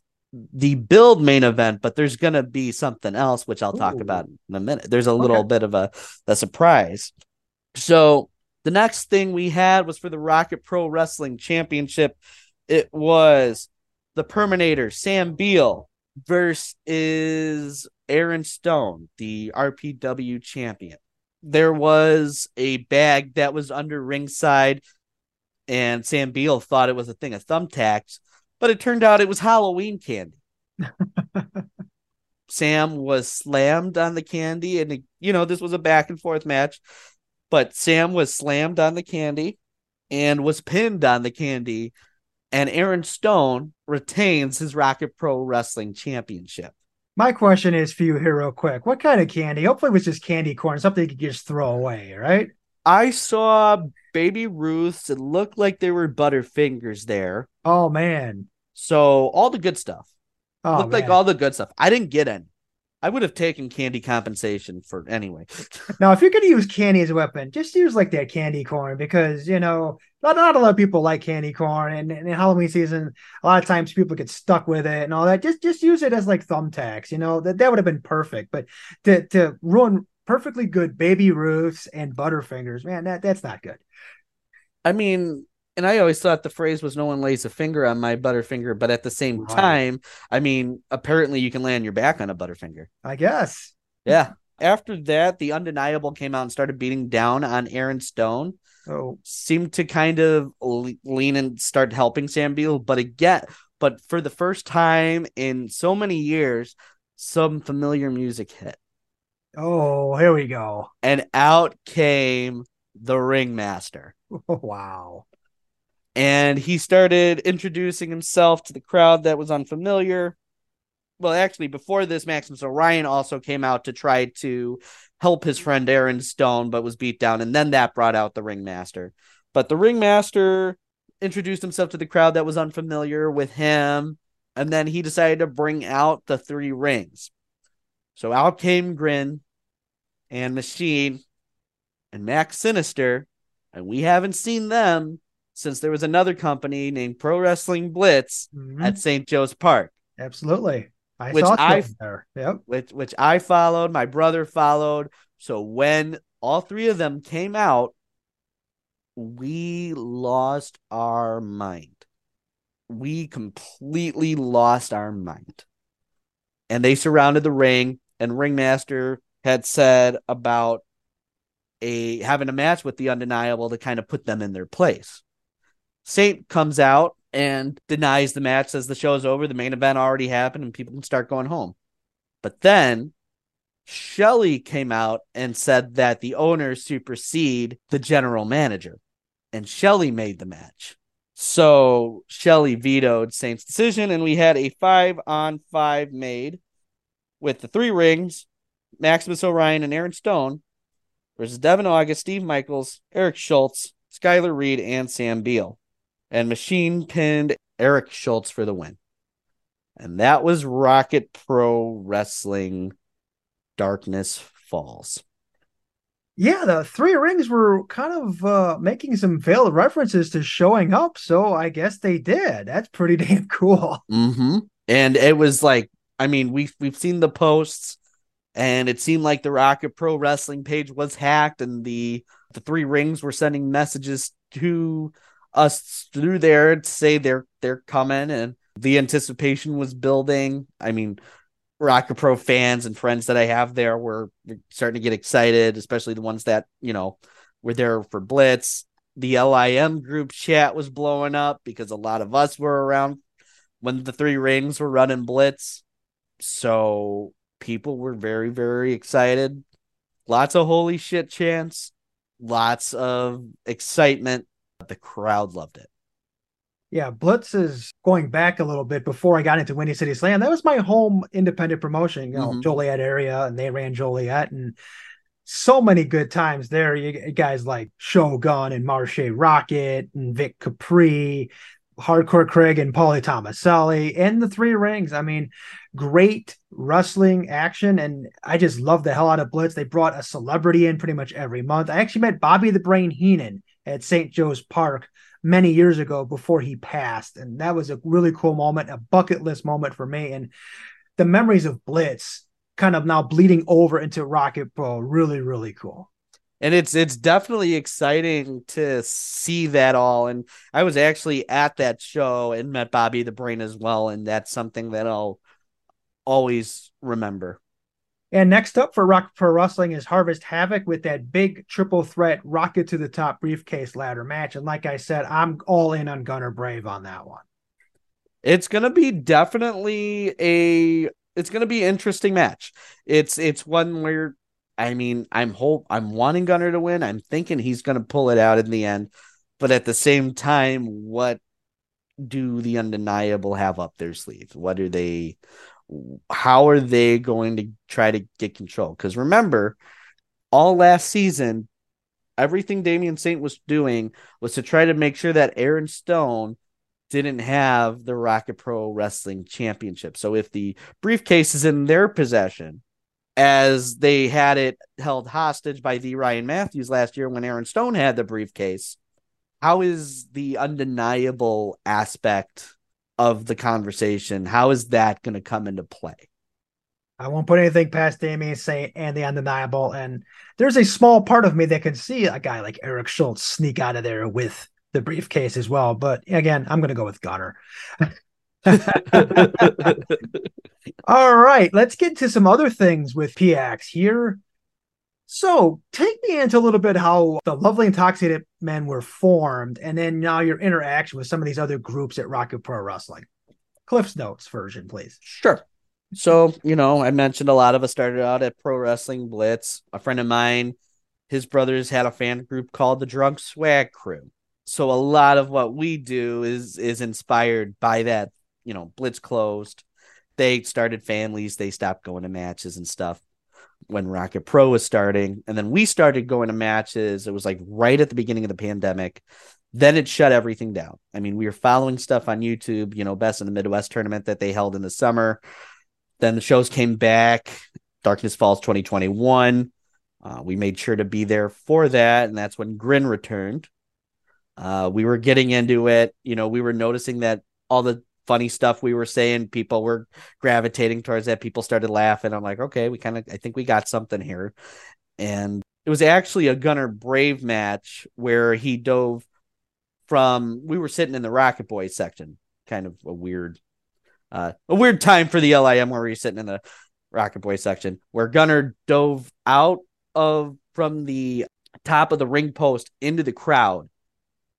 the build main event, but there's gonna be something else, which I'll talk about in a minute. There's a little Okay. bit of a, a surprise. So the next thing we had was for the Rocket Pro Wrestling Championship. It was the Perminator Sam Beal versus Aaron Stone, the RPW champion. There was a bag that was under ringside, and Sam Beal thought it was a thing of thumbtacks, but it turned out it was Halloween candy. Sam was slammed on the candy, and you know, this was a back and forth match, but Sam was slammed on the candy and was pinned on the candy, and Aaron Stone retains his Rocket Pro Wrestling Championship. My question is for you here, real quick. What kind of candy? Hopefully, it was just candy corn, something you could just throw away, right? I saw Baby Ruth's. It looked like there were Butterfingers there. Oh man. So all the good stuff. Oh, looked like all the good stuff. I didn't get any. I would have taken candy compensation for anyway. Now, if you're going to use candy as a weapon, just use like that candy corn because you know not, not a lot of people like candy corn, and, and in Halloween season, a lot of times people get stuck with it and all that. Just just use it as like thumbtacks. You know that that would have been perfect. But to to ruin perfectly good baby Ruths and Butterfingers, man, that that's not good. I mean, and I always thought the phrase was "no one lays a finger on my Butterfinger," but at the same time, I mean, apparently you can lay on your back on a Butterfinger. I guess. Yeah. After that, the undeniable came out and started beating down on Aaron Stone. Oh, Seemed to kind of lean and start helping Sam Beal, but again, but for the first time in so many years, some familiar music hit, oh, here we go. and out came the ringmaster. Oh, wow. And he started introducing himself to the crowd that was unfamiliar. Well, actually, before this, Maximus Orion also came out to try to help his friend Aaron Stone, but was beat down, and then that brought out the ringmaster. But the ringmaster introduced himself to the crowd that was unfamiliar with him, and then he decided to bring out the three rings. So out came Grin and Machine and Max Sinister, and we haven't seen them since there was another company named Pro Wrestling Blitz Mhm. at St. Joe's Park, Absolutely. I Which saw I- it there. Yep. which which I followed, my brother followed. So when all three of them came out, we lost our mind. We completely lost our mind. And they surrounded the ring, and Ringmaster had said about a having a match with the undeniable to kind of put them in their place. Saint comes out and denies the match, says the show's over, the main event already happened, and people can start going home. But then Shelley came out and said that the owners supersede the general manager, and Shelley made the match. So Shelley vetoed Saint's decision, and we had a five on five made with the three rings Maximus Orion and Aaron Stone versus Devin August, Steve Michaels, Eric Schultz, Skylar Reed, and Sam Beal. And Machine pinned Eric Schultz for the win. And that was Rocket Pro Wrestling Darkness Falls. Yeah, the three rings were kind of uh, making some veiled references to showing up, so I guess they did. That's pretty damn cool. Mm-hmm. And it was like, I mean, we've we've seen the posts, and it seemed like the Rocket Pro Wrestling page was hacked, and the the three rings were sending messages to us through there to say they're they're coming, and the anticipation was building. I mean, Rocket Pro fans and friends that I have there were starting to get excited, especially the ones that you know were there for Blitz. The LIM group chat was blowing up because a lot of us were around when the three rings were running blitz. So people were very, very excited. Lots of holy shit chants, lots of excitement. The crowd loved it. Yeah, Blitz is going back a little bit before I got into Windy City Slam. That was my home independent promotion, you know, Mhm. Joliet area, and they ran Joliet and so many good times there. You guys like Shogun and Marshe Rockett and Vic Capri, Hardcore Craig and Paulie Tomaselli, and the three rings. I mean, great wrestling action, and I just love the hell out of Blitz. They brought a celebrity in pretty much every month. I actually met Bobby the Brain Heenan at St. Joe's Park many years ago before he passed. And that was a really cool moment, a bucket list moment for me. And the memories of Blitz kind of now bleeding over into Rocket Pro, really, really cool. And it's it's definitely exciting to see that all. And I was actually at that show and met Bobby the Brain as well. And that's something that I'll always remember. And next up for Rocket Pro Wrestling is Harvest Havoc with that big triple threat rocket to the top briefcase ladder match. And like I said, I'm all in on Gunner Brave on that one. It's gonna be definitely a it's gonna be interesting match. It's it's one where I mean I'm hope I'm wanting Gunner to win. I'm thinking he's gonna pull it out in the end, but at the same time, what do the undeniable have up their sleeve? What are they how are they going to try to get control? Because remember, all last season, everything Damian Saint was doing was to try to make sure that Aaron Stone didn't have the Rocket Pro Wrestling Championship. So if the briefcase is in their possession, as they had it held hostage by the Ryan Matthews last year when Aaron Stone had the briefcase. How is the undeniable aspect of the conversation? How is that going to come into play? I won't put anything past Damien Saint and the undeniable. And there's a small part of me that can see a guy like Eric Schultz sneak out of there with the briefcase as well. But again, I'm going to go with Gunner. All right, let's get to some other things with P-Ax here. So, take me into a little bit how the Lovely Intoxicated Men were formed, and then now your interaction with some of these other groups at Rocket Pro Wrestling. Cliff's Notes version, please. Sure. So, you know, I mentioned a lot of us started out at Pro Wrestling Blitz. A friend of mine, his brothers had a fan group called the Drunk Swag Crew. So a lot of what we do is is inspired by that, you know, Blitz closed. They started families, they stopped going to matches and stuff when Rocket Pro was starting. And then we started going to matches. It was like right at the beginning of the pandemic. Then it shut everything down. I mean, we were following stuff on YouTube, you know, Best in the Midwest tournament that they held in the summer. Then the shows came back, Darkness Falls 2021. Uh, we made sure to be there for that. And that's when Grin returned. Uh, we were getting into it. You know, we were noticing that all the funny stuff we were saying, people were gravitating towards that. People started laughing. I'm like, okay, we kind of, I think we got something here. And it was actually a Gunner Brave match where he dove from, we were sitting in the Rocket Boys section, kind of a weird, uh, a weird time for the LIM where we are sitting in the Rocket Boy section, where Gunner dove out of from the top of the ring post into the crowd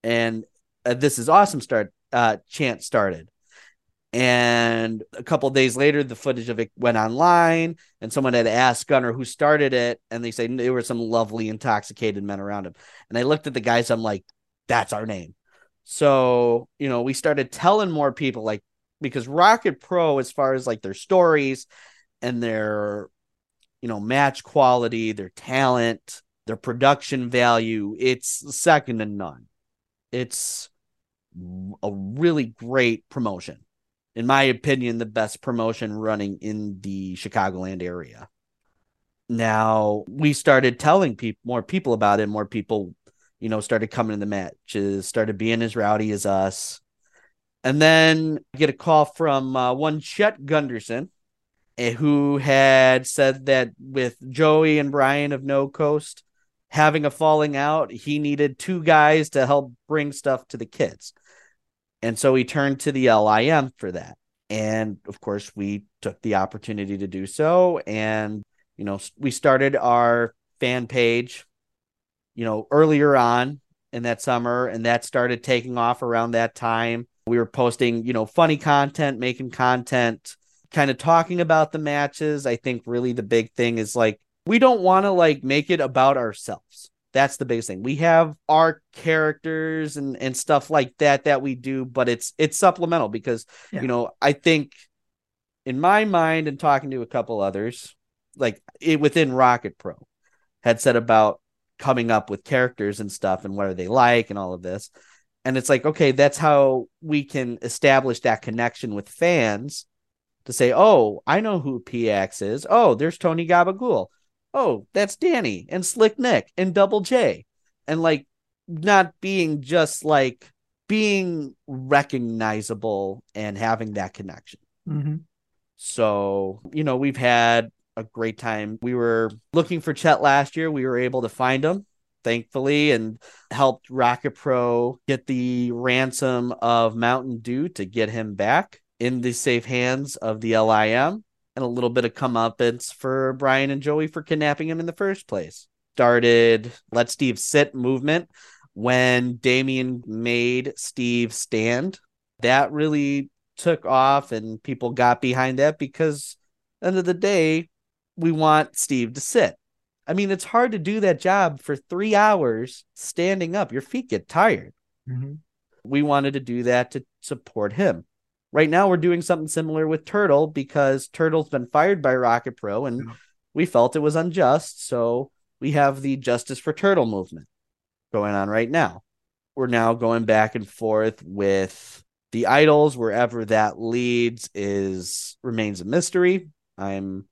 and uh, this is awesome start uh chant started and a couple days later the footage of it went online and someone had asked gunner who started it and they say there were some lovely intoxicated men around him. And i looked at the guys i'm like that's our name. So you know we started telling more people like because rocket pro as far as like their stories and their you know match quality their talent their production value it's second to none. It's a really great promotion. In my opinion, the best promotion running in the Chicagoland area. Now we started telling people more people about it. More people, you know, started coming to the matches, started being as rowdy as us. And then I get a call from uh, one Chet Gunderson, eh, who had said that with Joey and Brian of No Coast, having a falling out, he needed two guys to help bring stuff to the kids. And so he turned to the LIM for that. And of course, we took the opportunity to do so. And, you know, we started our fan page, you know, earlier on in that summer, and that started taking off around that time. We were posting, you know, funny content, making content, kind of talking about the matches. I think really the big thing is like we don't want to like make it about ourselves. That's the biggest thing. We have our characters and and stuff like that that we do, but it's it's supplemental because yeah. you know I think in my mind and talking to a couple others, like it within Rocket Pro, had said about coming up with characters and stuff and what are they like and all of this. And it's like, okay, that's how we can establish that connection with fans to say, oh, I know who P-Ax is. Oh, there's Tony Gabagool oh, that's Danny and Slick Nick and Double J. And like not being just like being recognizable and having that connection. Mm-hmm. So, you know, we've had a great time. We were looking for Chet last year. We were able to find him, thankfully, and helped Rocket Pro get the ransom of Mountain Dew to get him back in the safe hands of the LIM and a little bit of comeuppance for Brian and Joey for kidnapping him in the first place. Started Let Steve Sit movement when Damien made Steve stand. That really took off and people got behind that because end of the day, we want Steve to sit. I mean, it's hard to do that job for three hours standing up. Your feet get tired. Mm-hmm. We wanted to do that to support him. Right now, we're doing something similar with Turtle because Turtle's been fired by Rocket Pro, and yeah. we felt it was unjust. So we have the Justice for Turtle movement going on right now. We're now going back and forth with the idols wherever that leads is remains a mystery. I'm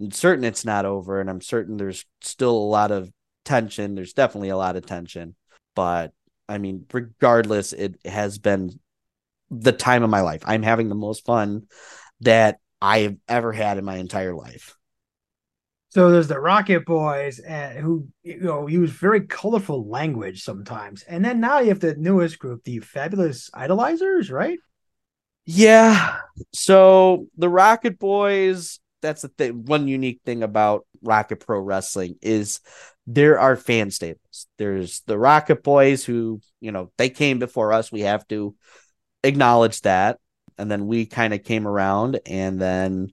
I'm certain it's not over, and I'm certain there's still a lot of tension. There's definitely a lot of tension, but I mean, regardless, it has been the time of my life. I'm having the most fun that I've ever had in my entire life. So there's the Rocket Boys, and who you know use very colorful language sometimes, and then now you have the newest group, the Fabulous Idolizers, right? Yeah. So the Rocket Boys, that's the thing. One unique thing about Rocket Pro Wrestling is there are fan stables. There's the Rocket Boys who, you know, they came before us. We have to acknowledge that. And then we kind of came around. And then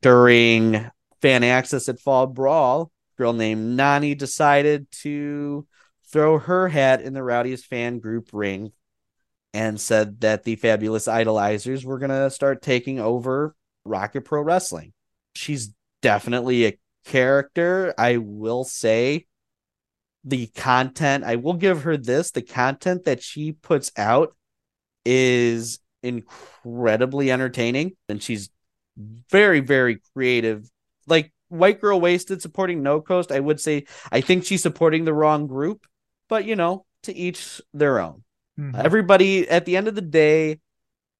during fan access at Fall Brawl, girl named Nani decided to throw her hat in the rowdiest fan group ring and said that the fabulous idolizers were going to start taking over Rocket Pro Wrestling. She's definitely a character. I will say the content, I will give her this the content that she puts out is incredibly entertaining and she's very, very creative like White Girl Wasted supporting No Coast, I would say I think she's supporting the wrong group, but you know, to each their own. Mm-hmm. Everybody at the end of the day,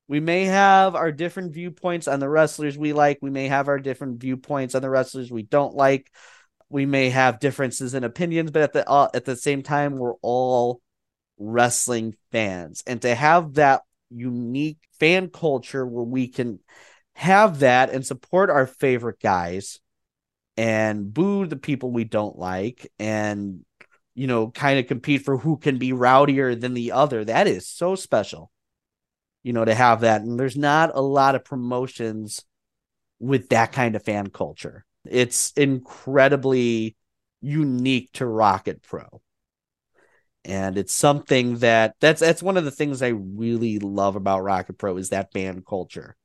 we may have our different viewpoints on the wrestlers we like, we may have our different viewpoints on the wrestlers we don't like. We may have differences in opinions, but at the uh, at the same time we're all wrestling fans. And to have that unique fan culture where we can have that and support our favorite guys and boo the people we don't like and you know kind of compete for who can be rowdier than the other. That is so special you know to have that. And there's not a lot of promotions with that kind of fan culture. It's incredibly unique to rocket pro and it's something that that's that's one of the things i really love about rocket pro is that fan culture.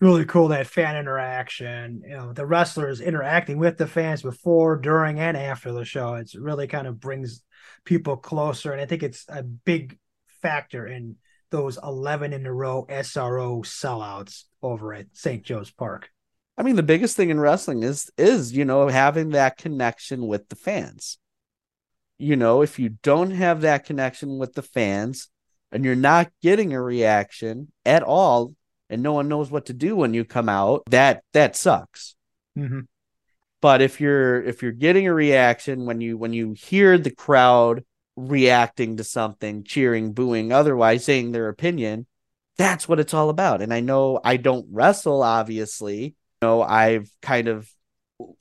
Really cool that fan interaction you know the wrestlers interacting with the fans before during and after the show. It's really kind of brings people closer and i think it's a big factor in those 11 in a row sro sellouts over at st joe's park. I mean the biggest thing in wrestling is is you know having that connection with the fans you know if you don't have that connection with the fans and you're not getting a reaction at all and no one knows what to do when you come out, that that sucks. Mm-hmm. But if you're if you're getting a reaction when you when you hear the crowd reacting to something, cheering, booing, otherwise saying their opinion, that's what it's all about. And I know I don't wrestle, obviously. You know, I've kind of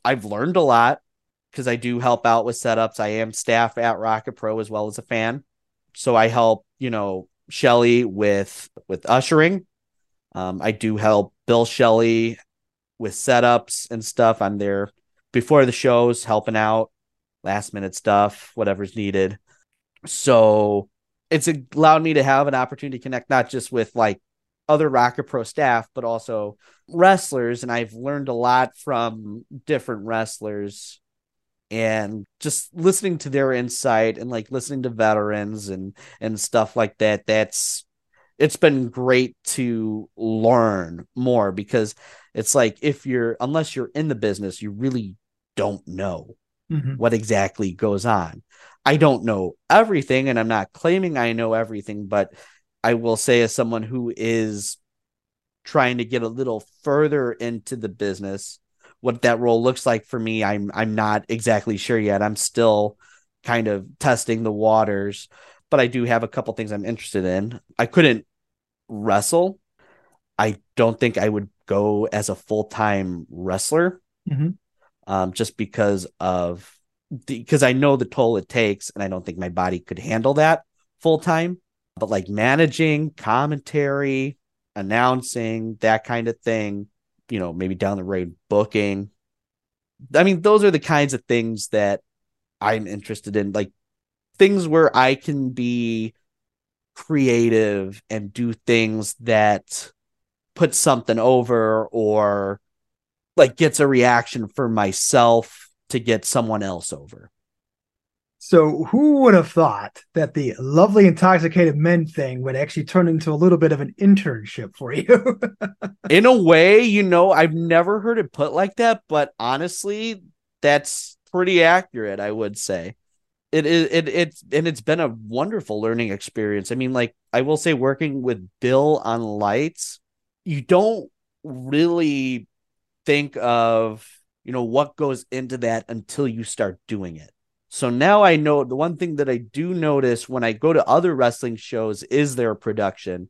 I've learned a lot because I do help out with setups. I am staff at Rocket Pro as well as a fan. So I help, you know, Shelly with with ushering um, I do help Bill Shelley with setups and stuff. I'm there before the shows, helping out, last minute stuff, whatever's needed. So it's allowed me to have an opportunity to connect not just with like other Rocket Pro staff, but also wrestlers. And I've learned a lot from different wrestlers and just listening to their insight and like listening to veterans and and stuff like that that's it's been great to learn more because it's like if you're unless you're in the business you really don't know mm-hmm. what exactly goes on i don't know everything and i'm not claiming i know everything but i will say as someone who is trying to get a little further into the business what that role looks like for me i'm i'm not exactly sure yet i'm still kind of testing the waters but I do have a couple things I'm interested in. I couldn't wrestle, I don't think I would go as a full time wrestler, mm-hmm. um, just because of because I know the toll it takes, and I don't think my body could handle that full time. But like managing, commentary, announcing, that kind of thing, you know, maybe down the road booking. I mean, those are the kinds of things that I'm interested in, like things where I can be creative and do things that put something over or like gets a reaction for myself to get someone else over. So, who would have thought that the lovely intoxicated men thing would actually turn into a little bit of an internship for you? In a way, you know, I've never heard it put like that, but honestly, that's pretty accurate, I would say. It is it, it it's and it's been a wonderful learning experience. I mean, like I will say working with Bill on lights, you don't really think of, you know, what goes into that until you start doing it so now I know the one thing that I do notice when I go to other wrestling shows is their production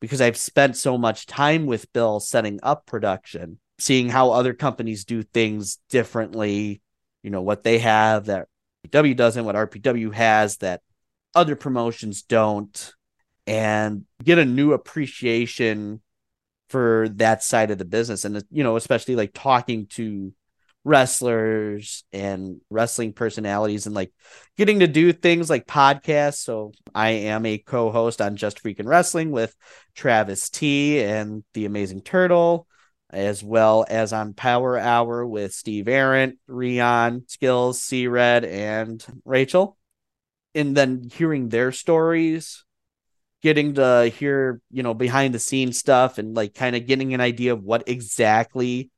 because I've spent so much time with Bill setting up production, seeing how other companies do things differently, you know, what they have that RPW doesn't, what RPW has that other promotions don't, and get a new appreciation for that side of the business. And, you know, especially like talking to wrestlers and wrestling personalities and like getting to do things like podcasts. So I am a co-host on Just Freaking Wrestling with Travis T and the Amazing Turtle, as well as on Power Hour with Steve Arent, Rion, Skills, C Red, and Rachel. And then hearing their stories, getting to hear, you know, behind the scenes stuff and like kind of getting an idea of what exactly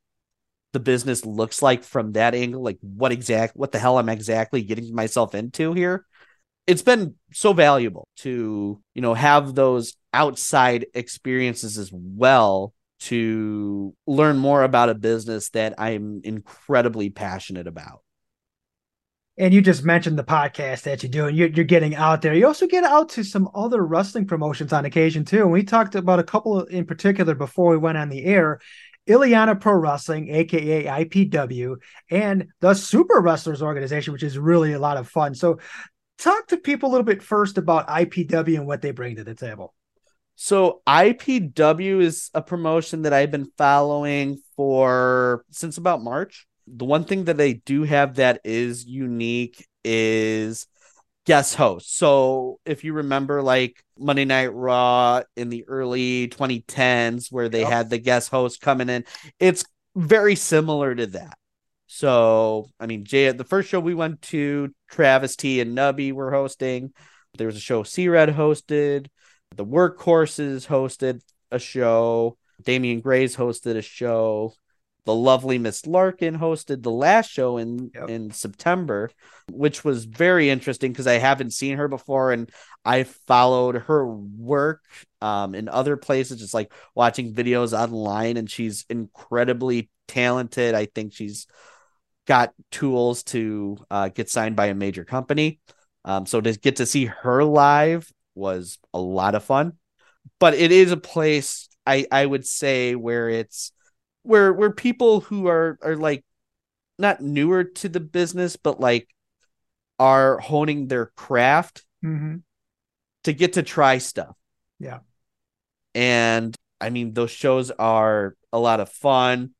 the business looks like from that angle like what exact what the hell i'm exactly getting myself into here it's been so valuable to you know have those outside experiences as well to learn more about a business that i'm incredibly passionate about. And you just mentioned the podcast that you do and you're, you're getting out there. You also get out to some other wrestling promotions on occasion too. And we talked about a couple in particular before we went on the air Illiana Pro Wrestling, aka IPW, and the Super Wrestlers Organization, which is really a lot of fun. So, talk to people a little bit first about IPW and what they bring to the table. So, IPW is a promotion that I've been following for since about March. The one thing that they do have that is unique is guest host. So if you remember like Monday Night Raw in the early 2010s where they yep. had the guest host coming in, it's very similar to that. So, I mean, Jay, the first show we went to, Travis T and Nubby were hosting. There was a show C Red hosted. The Workhorses hosted a show. Damian Grays hosted a show the lovely Miss Larkin hosted the last show in yep. in September, which was very interesting because I haven't seen her before and I followed her work um, in other places, just like watching videos online, and she's incredibly talented. I think she's got tools to uh, get signed by a major company. Um, so to get to see her live was a lot of fun. But it is a place I I would say where it's where where people who are are like not newer to the business but like are honing their craft mm-hmm. to get to try stuff. Yeah. And i mean those shows are a lot of fun.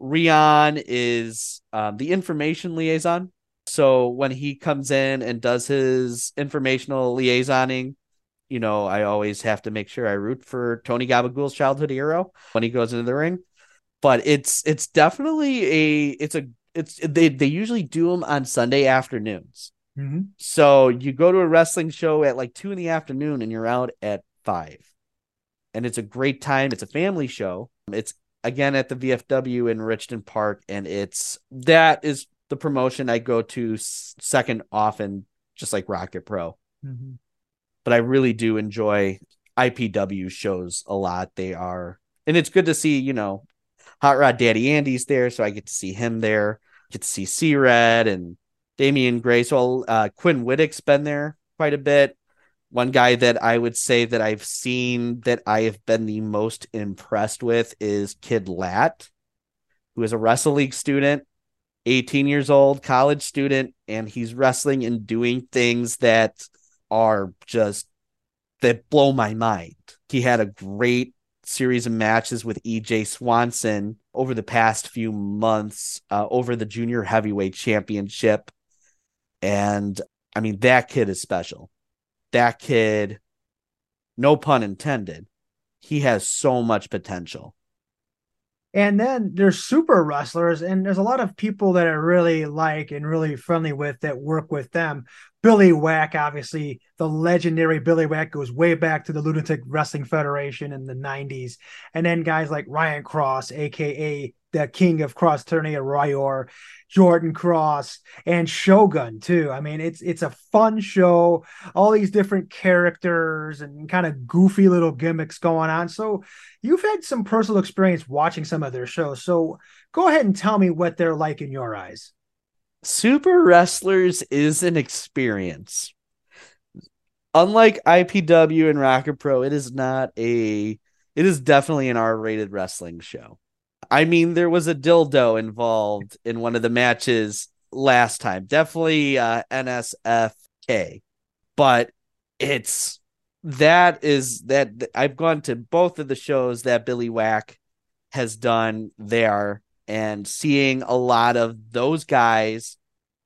Rion is um, the information liaison. So when he comes in and does his informational liaisoning you know i always have to make sure i root for tony gabagool's childhood hero when he goes into the ring but it's it's definitely a it's a it's they they usually do them on Sunday afternoons. Mm-hmm. So you go to a wrestling show at like two in the afternoon and you're out at five, and it's a great time. It's a family show. It's again at the VFW in Richton Park, and it's that is the promotion I go to second often, just like Rocket Pro. Mm-hmm. But I really do enjoy IPW shows a lot. They are, and it's good to see you know Hot Rod Daddy Andy's there, so I get to see him there. Get to see C Red and Damian Gray. So uh, Quinn Whittick's been there quite a bit. One guy that I would say that I've seen that I have been the most impressed with is Kid Lat, who is a Wrestle League student, 18 years old, college student, and he's wrestling and doing things that are just that blow my mind. He had a great series of matches with EJ Swanson over the past few months uh, over the junior heavyweight championship. And I mean, that kid is special. That kid, no pun intended, he has so much potential. And then there's super wrestlers, and there's a lot of people that I really like and really friendly with that work with them. Billy Wack, obviously, the legendary Billy Wack goes way back to the Lunatic Wrestling Federation in the 90s. And then guys like Ryan Cross, aka the king of cross tourney Ryor, Jordan Cross, and Shogun too. I mean, it's it's a fun show, all these different characters and kind of goofy little gimmicks going on. So you've had some personal experience watching some of their shows. So go ahead and tell me what they're like in your eyes. Super Wrestlers is an experience. Unlike IPW and Rocket Pro, it is not a it is definitely an R-rated wrestling show. I mean, there was a dildo involved in one of the matches last time. Definitely uh, NSFK, but it's that is that I've gone to both of the shows that Billy Wack has done there and seeing a lot of those guys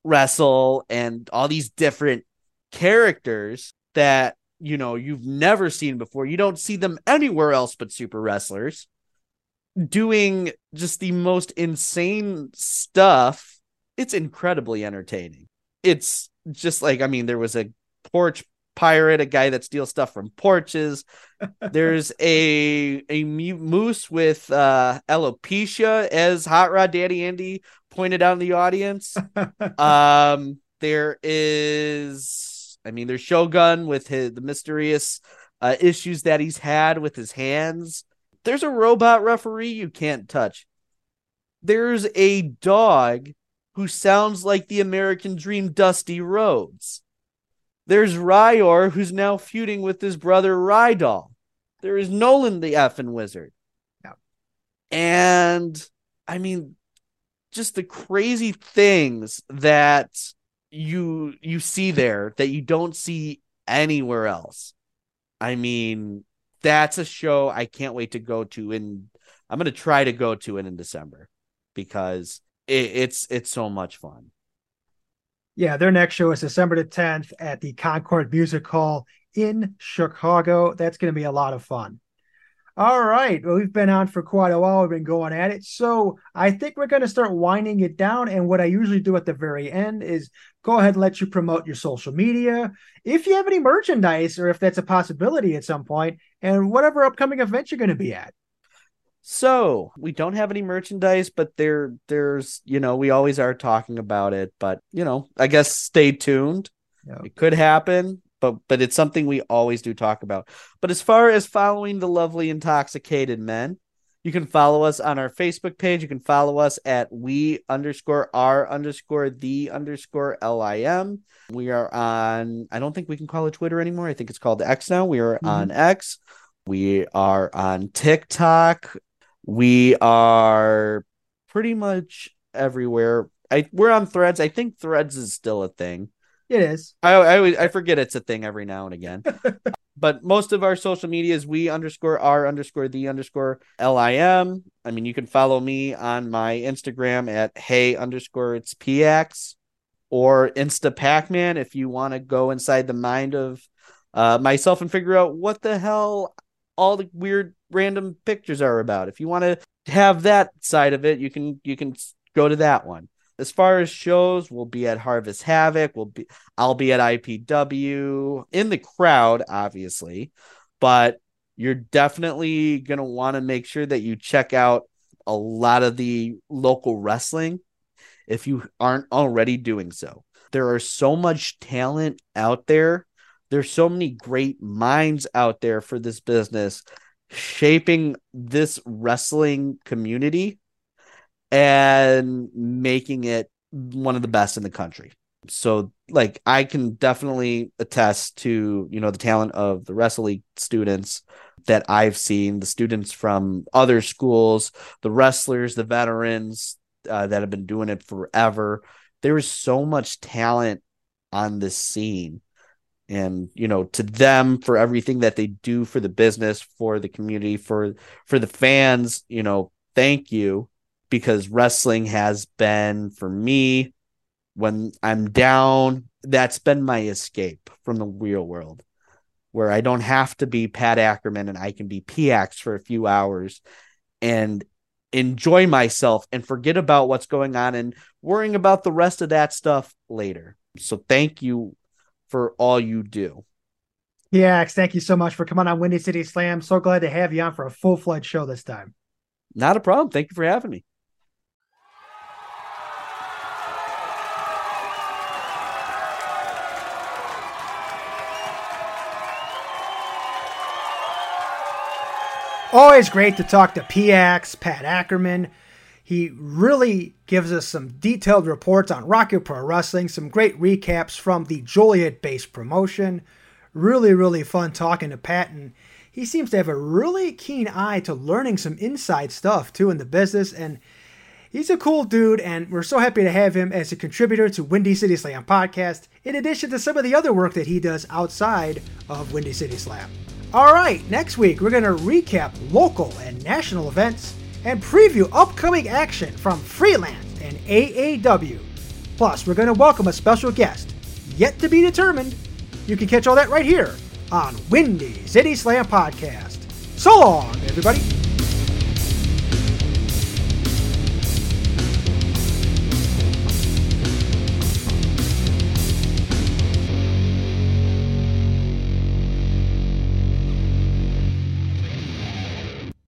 wrestle and all these different characters that you know you've never seen before. You don't see them anywhere else but super wrestlers doing just the most insane stuff. It's incredibly entertaining. It's just like I mean, there was a porch pirate, a guy that steals stuff from porches. There's a a moose with uh, alopecia, as Hot Rod Daddy Andy pointed out in the audience. um, there is, I mean, there's Shogun with his the mysterious uh, issues that he's had with his hands. There's a robot referee you can't touch. There's a dog who sounds like the American Dream Dusty Rhodes. There's Ryor, who's now feuding with his brother Rydal. There is Nolan the effing wizard. And I mean, just the crazy things that you you see there that you don't see anywhere else. I mean, that's a show I can't wait to go to and I'm going to try to go to it in December because it, it's it's so much fun. Yeah, their next show is December the 10th at the Concord Music Hall in Chicago. That's going to be a lot of fun. All right. Well, we've been on for quite a while. We've been going at it. So I think we're going to start winding it down. And what I usually do at the very end is go ahead and let you promote your social media. If you have any merchandise or if that's a possibility at some point, and whatever upcoming event you're going to be at. So we don't have any merchandise, but there, there's, you know, we always are talking about it. But you know, I guess stay tuned. Yep. It could happen, but but it's something we always do talk about. But as far as following the lovely intoxicated men, you can follow us on our Facebook page. You can follow us at we underscore r underscore the underscore lim. We are on. I don't think we can call it Twitter anymore. I think it's called X now. We are mm-hmm. on X. We are on TikTok. We are pretty much everywhere. I we're on Threads. I think Threads is still a thing. It is. I I, I forget it's a thing every now and again. but most of our social media is we underscore r underscore the underscore lim. I mean, you can follow me on my Instagram at hey underscore it's px or Insta Pac-Man if you want to go inside the mind of uh, myself and figure out what the hell all the weird random pictures are about. If you want to have that side of it, you can you can go to that one. As far as shows, we'll be at Harvest Havoc. We'll be I'll be at IPW in the crowd, obviously, but you're definitely gonna want to make sure that you check out a lot of the local wrestling if you aren't already doing so. There are so much talent out there there's so many great minds out there for this business shaping this wrestling community and making it one of the best in the country. So like I can definitely attest to, you know, the talent of the wrestling students that I've seen, the students from other schools, the wrestlers, the veterans uh, that have been doing it forever. There is so much talent on this scene and you know to them for everything that they do for the business for the community for for the fans you know thank you because wrestling has been for me when i'm down that's been my escape from the real world where i don't have to be pat ackerman and i can be P-Ax for a few hours and enjoy myself and forget about what's going on and worrying about the rest of that stuff later. So thank you for all you do. Yeah, thank you so much for coming on Windy City Slam. So glad to have you on for a full fledged show this time. Not a problem. Thank you for having me. Always great to talk to P-Ax, Pat Ackerman. He really gives us some detailed reports on Rocket Pro Wrestling, some great recaps from the Joliet based promotion. Really, really fun talking to Pat, and he seems to have a really keen eye to learning some inside stuff too in the business. And he's a cool dude, and we're so happy to have him as a contributor to Windy City Slam podcast, in addition to some of the other work that he does outside of Windy City Slam. All right, next week we're going to recap local and national events and preview upcoming action from Freelance and AAW. Plus, we're going to welcome a special guest, yet to be determined. You can catch all that right here on Windy City Slam Podcast. So long, everybody.